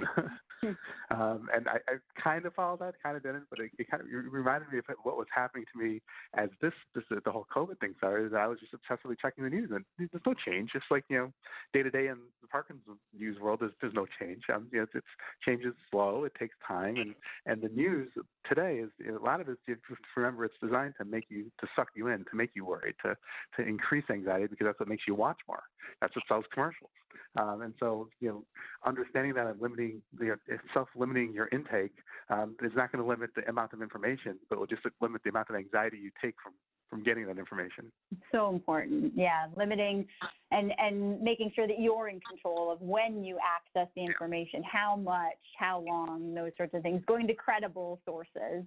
um, and I, I kind of followed that, kind of didn't, but it, it kind of it reminded me of what was happening to me as this this the whole COVID thing started. I was just obsessively checking the news, and there's no change. Just like you know, day to day in the Parkinson's news world, there's there's no change. Um, you know, it's, it's changes slow. It takes time, and and the news today is you know, a lot of it. You to remember, it's designed to make you to suck you in, to make you worried, to to increase anxiety because that's what makes you watch more. That's what sells commercials. Um, and so, you know, understanding that and limiting the self-limiting your intake um, is not going to limit the amount of information, but it will just limit the amount of anxiety you take from from getting that information. So important, yeah. Limiting and and making sure that you're in control of when you access the information, how much, how long, those sorts of things. Going to credible sources.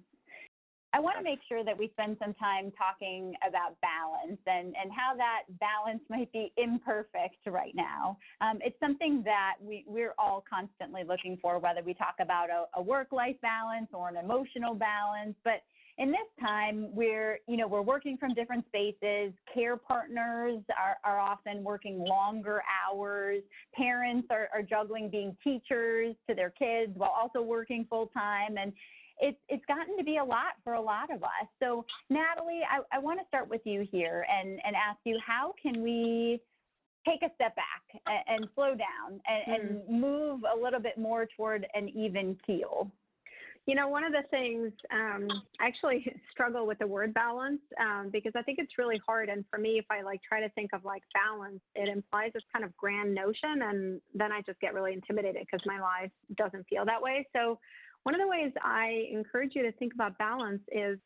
I want to make sure that we spend some time talking about balance and, and how that balance might be imperfect right now. Um, it's something that we, we're all constantly looking for, whether we talk about a, a work-life balance or an emotional balance. But in this time, we're, you know, we're working from different spaces. Care partners are, are often working longer hours. Parents are, are juggling being teachers to their kids while also working full time. And it's it's gotten to be a lot for a lot of us. So Nataly, I, I want to start with you here and, and ask you how can we take a step back and, and slow down and, mm. and hmm. move a little bit more toward an even keel? You know, one of the things um, I actually *laughs* struggle with the word balance um, because I think it's really hard. And for me, if I like try to think of like balance, it implies this kind of grand notion, and then I just get really intimidated because my life doesn't feel that way. So one of the ways I encourage you to think about balance is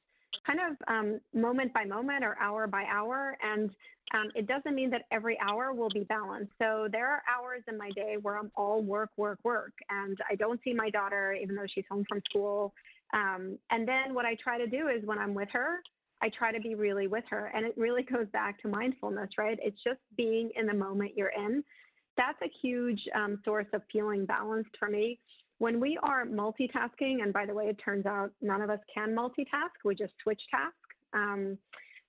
kind of um, moment by moment or hour by hour. And um, it doesn't mean that every hour will be balanced. So there are hours in my day where I'm all work, work, work. And I don't see my daughter, even though she's home from school. Um, and then what I try to do is when I'm with her, I try to be really with her. And it really *laughs* goes back to mindfulness, right? It's just being in the moment you're in. That's a huge um, source of feeling balanced for me. When we are multitasking, and by the way, it turns out none of us can multitask, we just switch tasks. Um,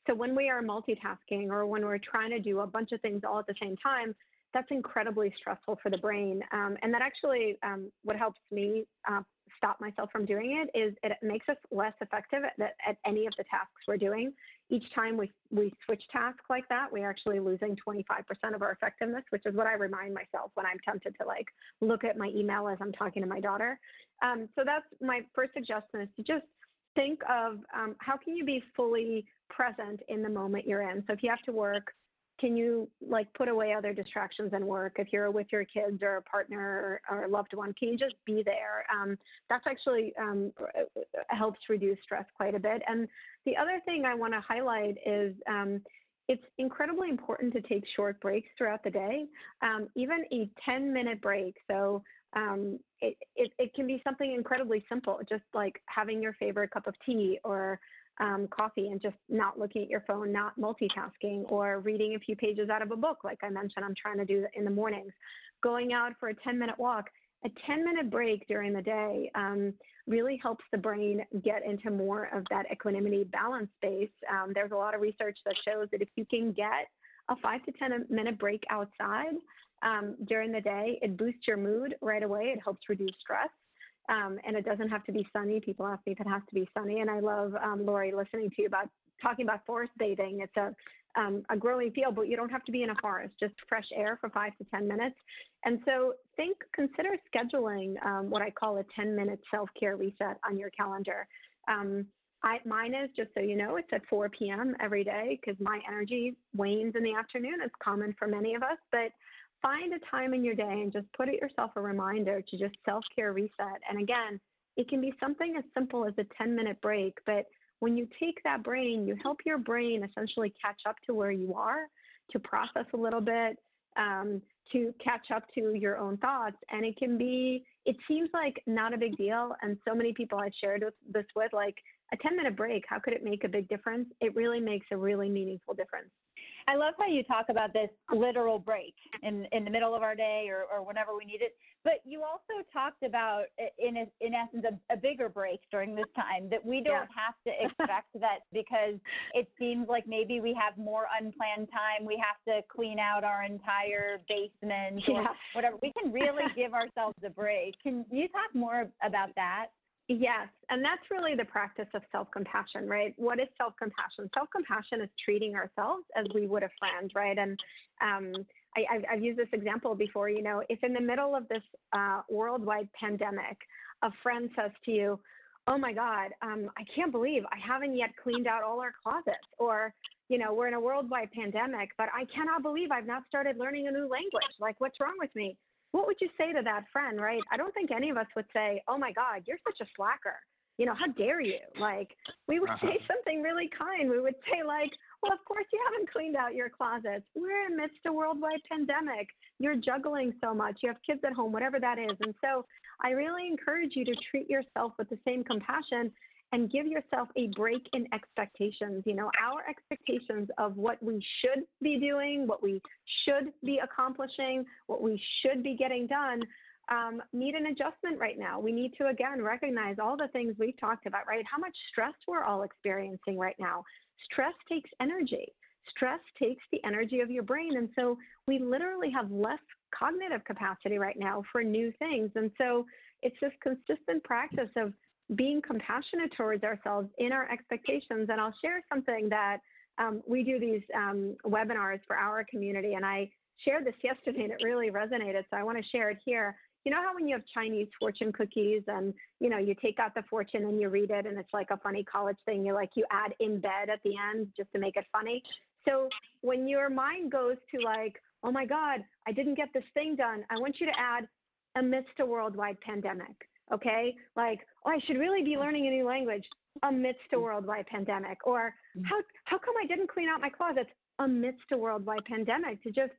so when we are multitasking or when we're trying to do a bunch of things all at the same time, that's incredibly stressful for the brain. Um, and that actually, um, what helps me uh, stop myself from doing it is it makes us less effective at, at, any of the tasks we're doing. Each time we, we switch tasks like that, we're actually losing 25% of our effectiveness, which is what I remind myself when I'm tempted to like look at my email as I'm talking to my daughter. Um, so that's my first suggestion is to just think of um, how can you be fully present in the moment you're in. So if you have to work, can you like put away other distractions and work? If you're with your kids or a partner or, a loved one can you just be there? Um, that's actually um, helps reduce stress quite a bit. And the other thing i want to highlight is um, it's incredibly important to take short breaks throughout the day, um, even a 10 minute break. So um, it, it, it, can be something incredibly simple, just like having your favorite cup of tea or um, coffee and just not looking at your phone, not multitasking, or reading a few pages out of a book, like I mentioned, I'm trying to do in the mornings. Going out for a 10 minute walk, a 10 minute break during the day um, really helps the brain get into more of that equanimity balance space. Um, there's a lot of research that shows that if you can get a five to 10 minute break outside um, during the day, it boosts your mood right away. It helps reduce stress. Um, and it doesn't have to be sunny. People ask me if it has to be sunny. And I love, um, Laurie, listening to you about talking about forest bathing. It's a um, a growing field, but you don't have to be in a forest, just fresh air for five to 10 minutes. And so think, consider scheduling um, what I call a 10 minute self care reset on your calendar. Um, I, mine is, just so you know, it's at 4 p.m. every day because my energy wanes in the afternoon. It's common for many of us, but find a time in your day and just put it yourself a reminder to just self care reset. And again, it can be something as simple as a 10 minute break, but when you take that brain, you help your brain essentially catch up to where you are, to process a little bit, um, to catch up to your own thoughts. And it can be, it seems like not a big deal. And so many people I've shared with, this with, like a 10 minute break, how could it make a big difference? It really makes a really meaningful difference. I love how you talk about this literal break in, in the middle of our day or, or whenever we need it. But you also talked about, in, a, in essence, a, a, bigger break during this time that we don't yeah. have to expect *laughs* that because it seems like maybe we have more unplanned time. We have to clean out our entire basement or yeah. whatever. We can really *laughs* give ourselves a break. Can you talk more about that? Yes, and that's really the practice of self compassion, right? What is self compassion? Self compassion is treating ourselves as we would a friend, right? And um, I, have used this example before. You know, if in the middle of this uh, worldwide pandemic, a friend says to you, "Oh my God, um, I can't believe I haven't yet cleaned out all our closets," or you know, we're in a worldwide pandemic, but I cannot believe I've not started learning a new language. Like, what's wrong with me? What would you say to that friend, right? I don't think any of us would say, oh my God, you're such a slacker. You know, how dare you? Like, we would uh-huh. say *laughs* something really kind. We would say, like, well, of course you haven't cleaned out your closets. We're amidst a worldwide pandemic. You're juggling so much. You have kids at home, whatever that is. And so I really encourage you to treat yourself with the same compassion and give yourself a break in expectations. You know, our expectations of what we should be doing, what we should be accomplishing, what we should be getting done. Um, need an adjustment right now. We need to again recognize all the things we've talked about, right? How much stress we're all experiencing right now. Stress takes energy. Stress takes the energy of your brain. And so we literally have less cognitive capacity right now for new things. And so it's this consistent practice of being compassionate towards ourselves in our expectations. And I'll share something that um, we do these um, webinars for our community, and I shared this yesterday, and it really resonated. So I want to share it here. You know how when you have Chinese fortune cookies, and you know you take out the fortune and you read it, and it's like a funny college thing. You like you add in bed at the end just to make it funny. So when your mind goes to like, oh my God, I didn't get this thing done, I want you to add amidst a worldwide pandemic okay? Like, oh, I should really be learning a new language amidst a worldwide pandemic. Or mm. how, how come I didn't clean out my closets amidst a worldwide pandemic to just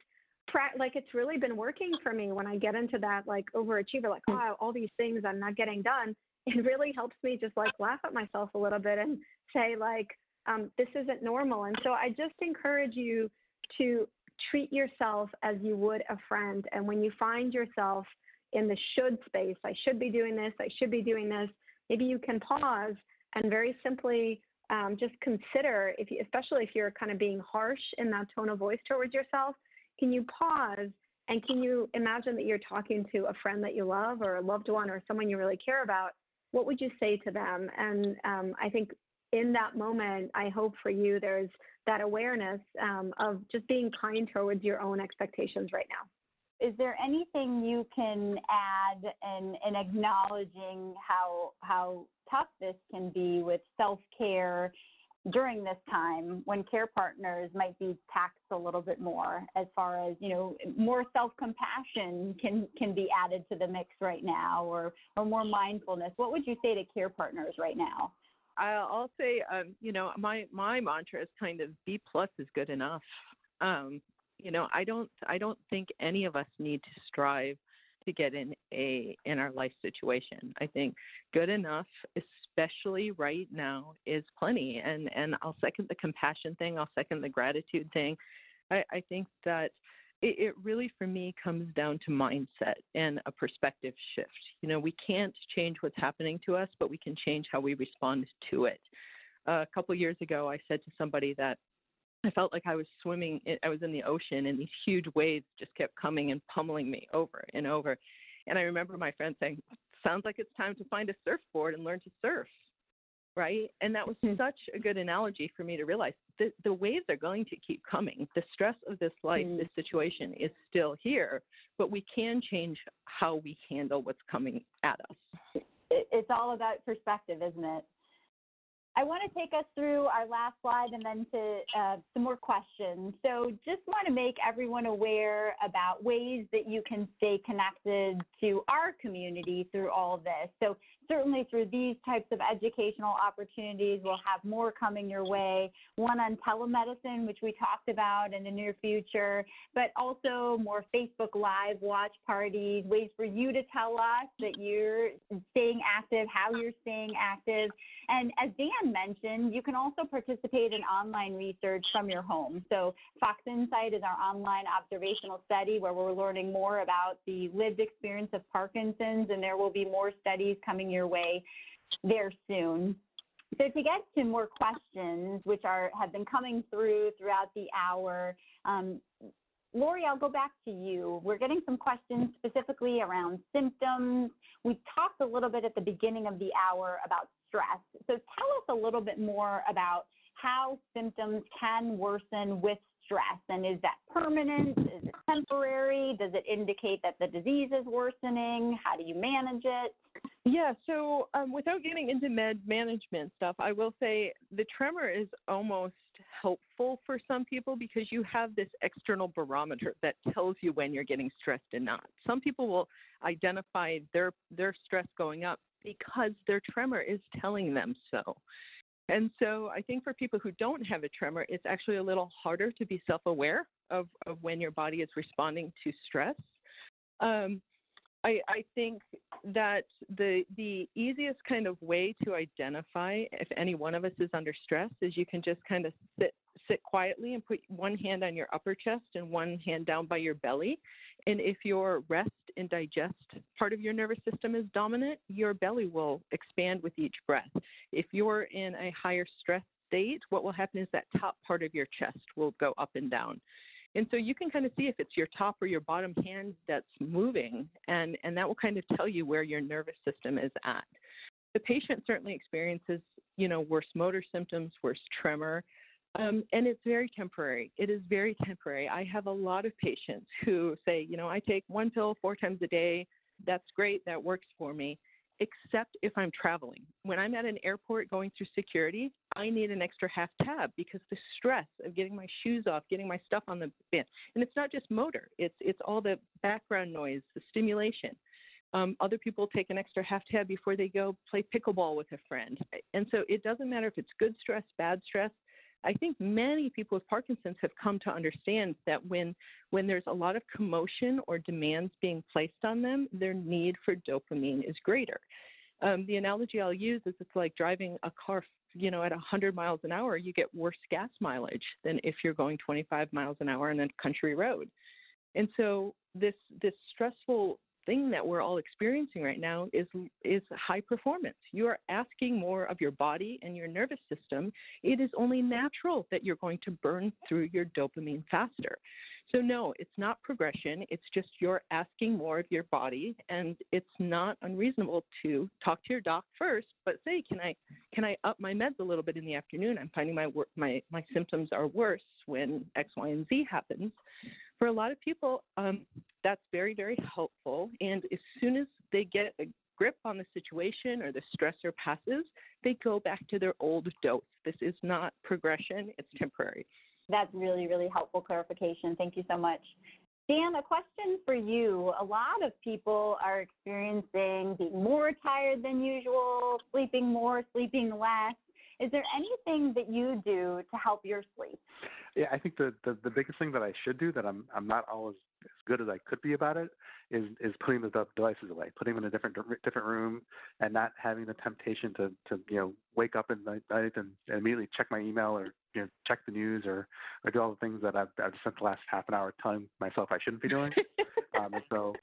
like it's really been working for me when I get into that like overachiever, like, oh, all these things I'm not getting done. It really helps me just like laugh at myself a little bit and say like, um, this isn't normal. And so I just encourage you to treat yourself as you would a friend. And when you find yourself in the should space. I should be doing this. I should be doing this. Maybe you can pause and very simply um, just consider, if you, especially if you're kind of being harsh in that tone of voice towards yourself, can you pause and can you imagine that you're talking to a friend that you love or a loved one or someone you really care about? What would you say to them? And um, I think in that moment, I hope for you there's that awareness um, of just being kind towards your own expectations right now is there anything you can add in, in acknowledging how how tough this can be with self care during this time when care partners might be taxed a little bit more as far as you know more self compassion can can be added to the mix right now or or more mindfulness what would you say to care partners right now I'll say, um, you know, my my mantra is kind of B plus is good enough. Um, you know, I don't I don't think any of us need to strive to get in a in our life situation. I think good enough, especially right now, is plenty. And and I'll second the compassion thing. I'll second the gratitude thing. I, I think that it, it really for me comes down to mindset and a perspective shift. You know, we can't change what's happening to us, but we can change how we respond to it. Uh, a couple years ago, I said to somebody that I felt like I was swimming, I was in the ocean, and these huge waves just kept coming and pummeling me over and over. And I remember my friend saying, Sounds like it's time to find a surfboard and learn to surf right? And that was mm. such a good analogy for me to realize that the waves are going to keep coming. The stress of this life, mm. this situation is still here, but we can change how we handle what's coming at us. It's all about perspective, isn't it? I want to take us through our last slide and then to uh, some more questions. So just want to make everyone aware about ways that you can stay connected to our community through all this. So certainly through these types of educational opportunities, we'll have more coming your way. One on telemedicine, which we talked about in the near future, but also more Facebook Live watch parties, ways for you to tell us that you're staying active, how you're staying active. And as Dan mentioned, you can also participate in online research from your home. So Fox Insight is our online observational study where we're learning more about the lived experience of Parkinson's, and there will be more studies coming your way there soon. So to get to more questions, which are have been coming through throughout the hour, um, Laurie, I'll go back to you. We're getting some questions specifically around symptoms. We talked a little bit at the beginning of the hour about stress. So tell us a little bit more about how symptoms can worsen with stress and is that permanent? Is it temporary? Does it indicate that the disease is worsening? How do you manage it? Yeah, so um, without getting into med management stuff, I will say the tremor is almost helpful for some people because you have this external barometer that tells you when you're getting stressed and not. Some people will identify their their stress going up because their tremor is telling them so. And so I think for people who don't have a tremor, it's actually a little harder to be self aware of, of when your body is responding to stress. Um, I, I, think that the the easiest kind of way to identify if any one of us is under stress is you can just kind of sit sit quietly and put one hand on your upper chest and one hand down by your belly. And if your rest and digest part of your nervous system is dominant, your belly will expand with each breath. If you're in a higher stress state, what will happen is that top part of your chest will go up and down. And so you can kind of see if it's your top or your bottom hand that's moving, and, and that will kind of tell you where your nervous system is at. The patient certainly experiences, you know, worse motor symptoms, worse tremor, um, and it's very temporary. It is very temporary. I have a lot of patients who say, you know, I take one pill four times a day. That's great. That works for me. Except if I'm traveling. When I'm at an airport going through security, I need an extra half tab because the stress of getting my shoes off, getting my stuff on the bin, and it's not just motor. It's it's all the background noise, the stimulation. Um, other people take an extra half tab before they go play pickleball with a friend. And so it doesn't matter if it's good stress, bad stress, I think many people with Parkinson's have come to understand that when when there's a lot of commotion or demands being placed on them, their need for dopamine is greater. Um, the analogy I'll use is it's like driving a car, you know, at 100 miles an hour, you get worse gas mileage than if you're going 25 miles an hour on a country road. And so this this stressful thing that we're all experiencing right now is is high performance. You are asking more of your body and your nervous system. It is only natural that you're going to burn through your dopamine faster. So no, it's not progression. It's just you're asking more of your body, and it's not unreasonable to talk to your doc first. But say, can I can I up my meds a little bit in the afternoon? I'm finding my my my symptoms are worse when X, Y, and Z happens. For a lot of people, um, that's very very helpful. And as soon as they get a grip on the situation or the stressor passes, they go back to their old dose. This is not progression; it's temporary. That's really, really helpful clarification. Thank you so much. Dan, a question for you. A lot of people are experiencing being more tired than usual, sleeping more, sleeping less. Is there anything that you do to help your sleep? Yeah, I think the, the, the biggest thing that I should do that I'm I'm not always as good as I could be about it is is putting the devices away, putting them in a different different room, and not having the temptation to to you know wake up in the night and, and immediately check my email or you know check the news or or do all the things that I've I've spent the last half an hour telling myself I shouldn't be doing. *laughs* um, and so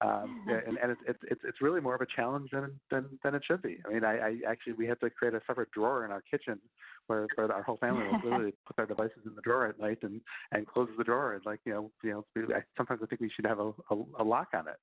um, *laughs* and and it's, it's it's really more of a challenge than than than it should be. I mean, I, I actually we had to create a separate drawer in our kitchen where where our whole family will *laughs* literally put their devices in the drawer at night and and closes the drawer and like you know you know I, sometimes I think we should have a a, a lock on it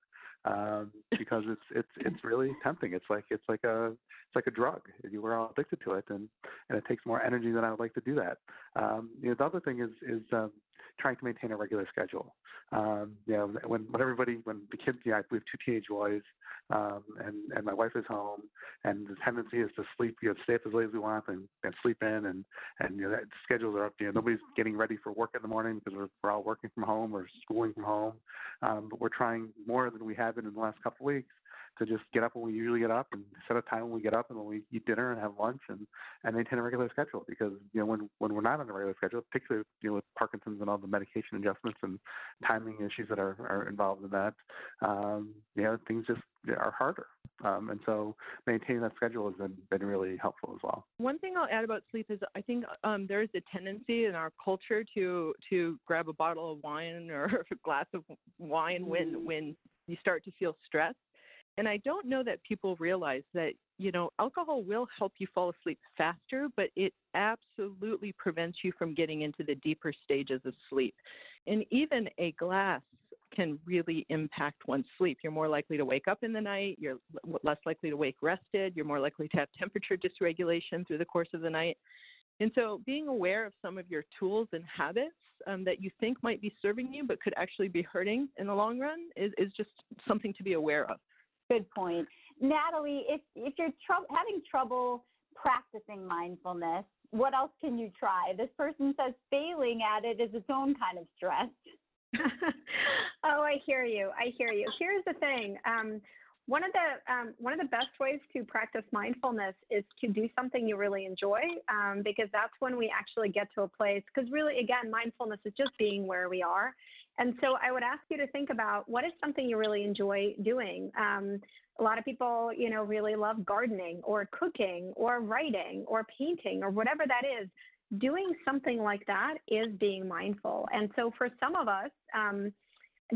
um, because it's it's it's really tempting. It's like it's like a it's like a drug. We're all addicted to it, and and it takes more energy than I would like to do that. Um, you know, the other thing is is um, trying to maintain a regular schedule. Um, you know, when when everybody when the kids, yeah, we have two teenage boys, um, and and my wife is home, and the tendency is to sleep, you know, stay up as late as we want and, and sleep in, and and you know, that schedules are up. You know, nobody's getting ready for work in the morning because we're we're all working from home or schooling from home, um, but we're trying more than we have been in the last couple of weeks to just get up when we usually get up and set a time when we get up and when we eat dinner and have lunch and and maintain a regular schedule because you know when when we're not on a regular schedule, particularly you know with Parkinson's and all the medication adjustments and timing issues that are are involved in that, um, you know things just are harder. Um, and so maintaining that schedule has been, been really helpful as well. One thing I'll add about sleep is I think um, there is a tendency in our culture to to grab a bottle of wine or *laughs* a glass of wine when mm. when you start to feel stressed and I don't know that people realize that, you know, alcohol will help you fall asleep faster, but it absolutely prevents you from getting into the deeper stages of sleep. And even a glass can really impact one's sleep. You're more likely to wake up in the night, you're less likely to wake rested, you're more likely to have temperature dysregulation through the course of the night. And so, being aware of some of your tools and habits um, that you think might be serving you but could actually be hurting in the long run is, is just something to be aware of. Good point. Nataly, if, if you're tr- having trouble practicing mindfulness, what else can you try? This person says failing at it is its own kind of stress. *laughs* *laughs* oh, I hear you. I hear you. Here's the thing. Um, one of the um, one of the best ways to practice mindfulness is to do something you really enjoy, um, because that's when we actually get to a place. Because really, again, mindfulness is just being where we are, and so I would ask you to think about what is something you really enjoy doing. Um, a lot of people, you know, really love gardening or cooking or writing or painting or whatever that is. Doing something like that is being mindful. And so for some of us, um,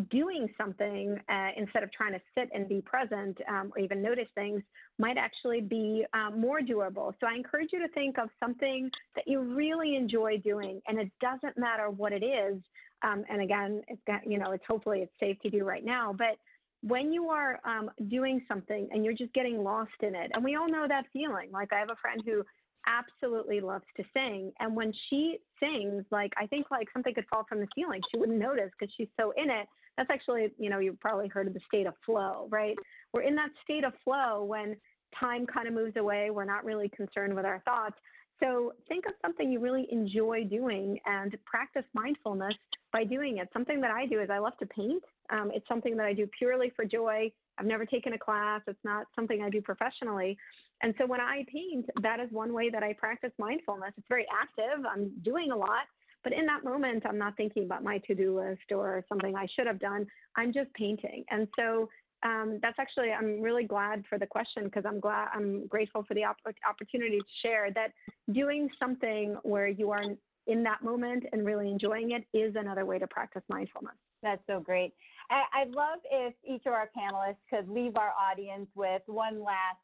doing something uh, instead of trying to sit and be present um, or even notice things might actually be um, more doable. So I encourage you to think of something that you really enjoy doing, and it doesn't matter what it is. Um, and again, it's got, you know, it's hopefully it's safe to do right now, but when you are um, doing something and you're just getting lost in it, and we all know that feeling. Like I have a friend who absolutely loves to sing, and when she sings, like I think like something could fall from the ceiling. She wouldn't notice because she's so in it. That's actually, you know, you've probably heard of the state of flow, right? We're in that state of flow when time kind of moves away. We're not really concerned with our thoughts. So think of something you really enjoy doing and practice mindfulness by doing it. Something that I do is I love to paint. Um, it's something that I do purely for joy. I've never taken a class. It's not something I do professionally. And so when I paint, that is one way that I practice mindfulness. It's very active. I'm doing a lot, but in that moment, I'm not thinking about my to-do list or something I should have done. I'm just painting. And so um, that's actually I'm really glad for the question because I'm glad I'm grateful for the op- opportunity to share that doing something where you are in that moment and really enjoying it is another way to practice mindfulness. That's so great. I- I'd love if each of our panelists could leave our audience with one last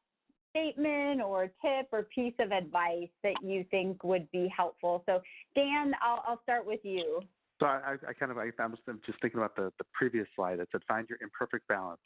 statement or tip or piece of advice that you think would be helpful. So, Dan, I'll, I'll start with you. So I, I kind of I, I'm just thinking about the, the previous slide that said find your imperfect balance,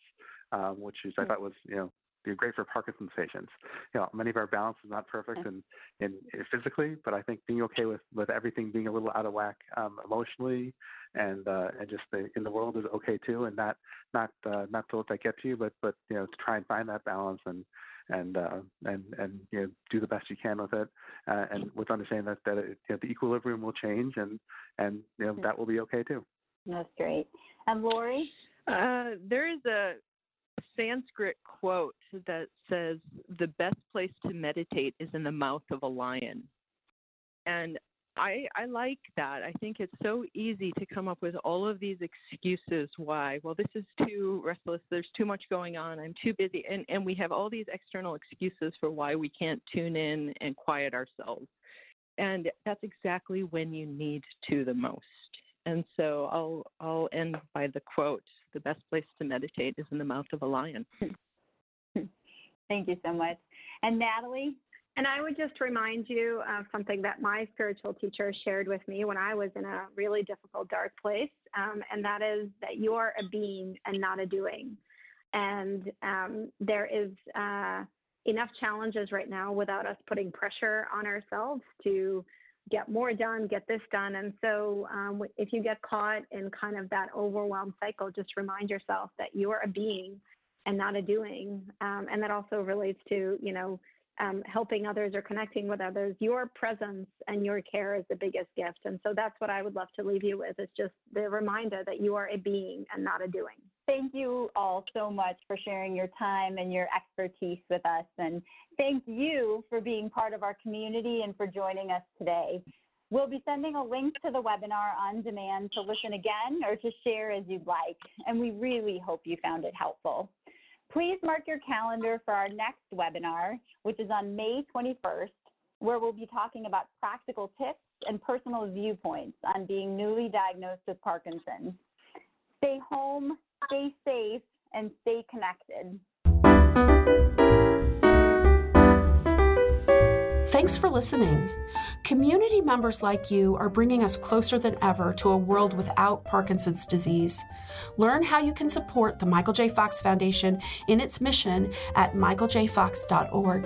um, which is I thought was you know be great for Parkinson's patients. You know, many of our balance is not perfect and in, in, physically, but I think being okay with with everything being a little out of whack um, emotionally and uh, and just the, in the world is okay too, and not not uh, not to let that get to you, but but you know to try and find that balance and and uh, and and you know do the best you can with it, uh, and with understanding that that it, you know, the equilibrium will change and and you know that will be okay too. That's great. And Laurie? Uh, there is a Sanskrit quote that says, The best place to meditate is in the mouth of a lion. And I, I like that. I think it's so easy to come up with all of these excuses why. Well, this is too restless. There's too much going on. I'm too busy. And, and we have all these external excuses for why we can't tune in and quiet ourselves. And that's exactly when you need to the most. And so I'll I'll end by the quote: "The best place to meditate is in the mouth of a lion." *laughs* Thank you so much. And Nataly, and I would just remind you of something that my spiritual teacher shared with me when I was in a really difficult, dark place, um, and that is that you are a being and not a doing. And um, there is uh, enough challenges right now without us putting pressure on ourselves to get more done, get this done. And so um, if you get caught in kind of that overwhelmed cycle, just remind yourself that you are a being and not a doing. Um, and that also relates to, you know, um, helping others or connecting with others, your presence and your care is the biggest gift. And so that's what I would love to leave you with is just the reminder that you are a being and not a doing. Thank you all so much for sharing your time and your expertise with us. And thank you for being part of our community and for joining us today. We'll be sending a link to the webinar on demand to listen again or to share as you'd like. And we really hope you found it helpful. Please mark your calendar for our next webinar, which is on May 21st, where we'll be talking about practical tips and personal viewpoints on being newly diagnosed with Parkinson's. Stay home, stay safe, and stay connected. Thanks for listening. Community members like you are bringing us closer than ever to a world without Parkinson's disease. Learn how you can support the Michael J. Fox Foundation in its mission at michaeljfox.org.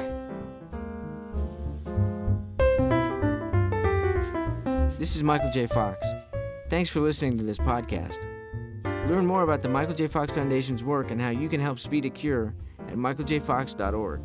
This is Michael J. Fox. Thanks for listening to this podcast. Learn more about the Michael J. Fox Foundation's work and how you can help speed a cure at michaeljfox.org.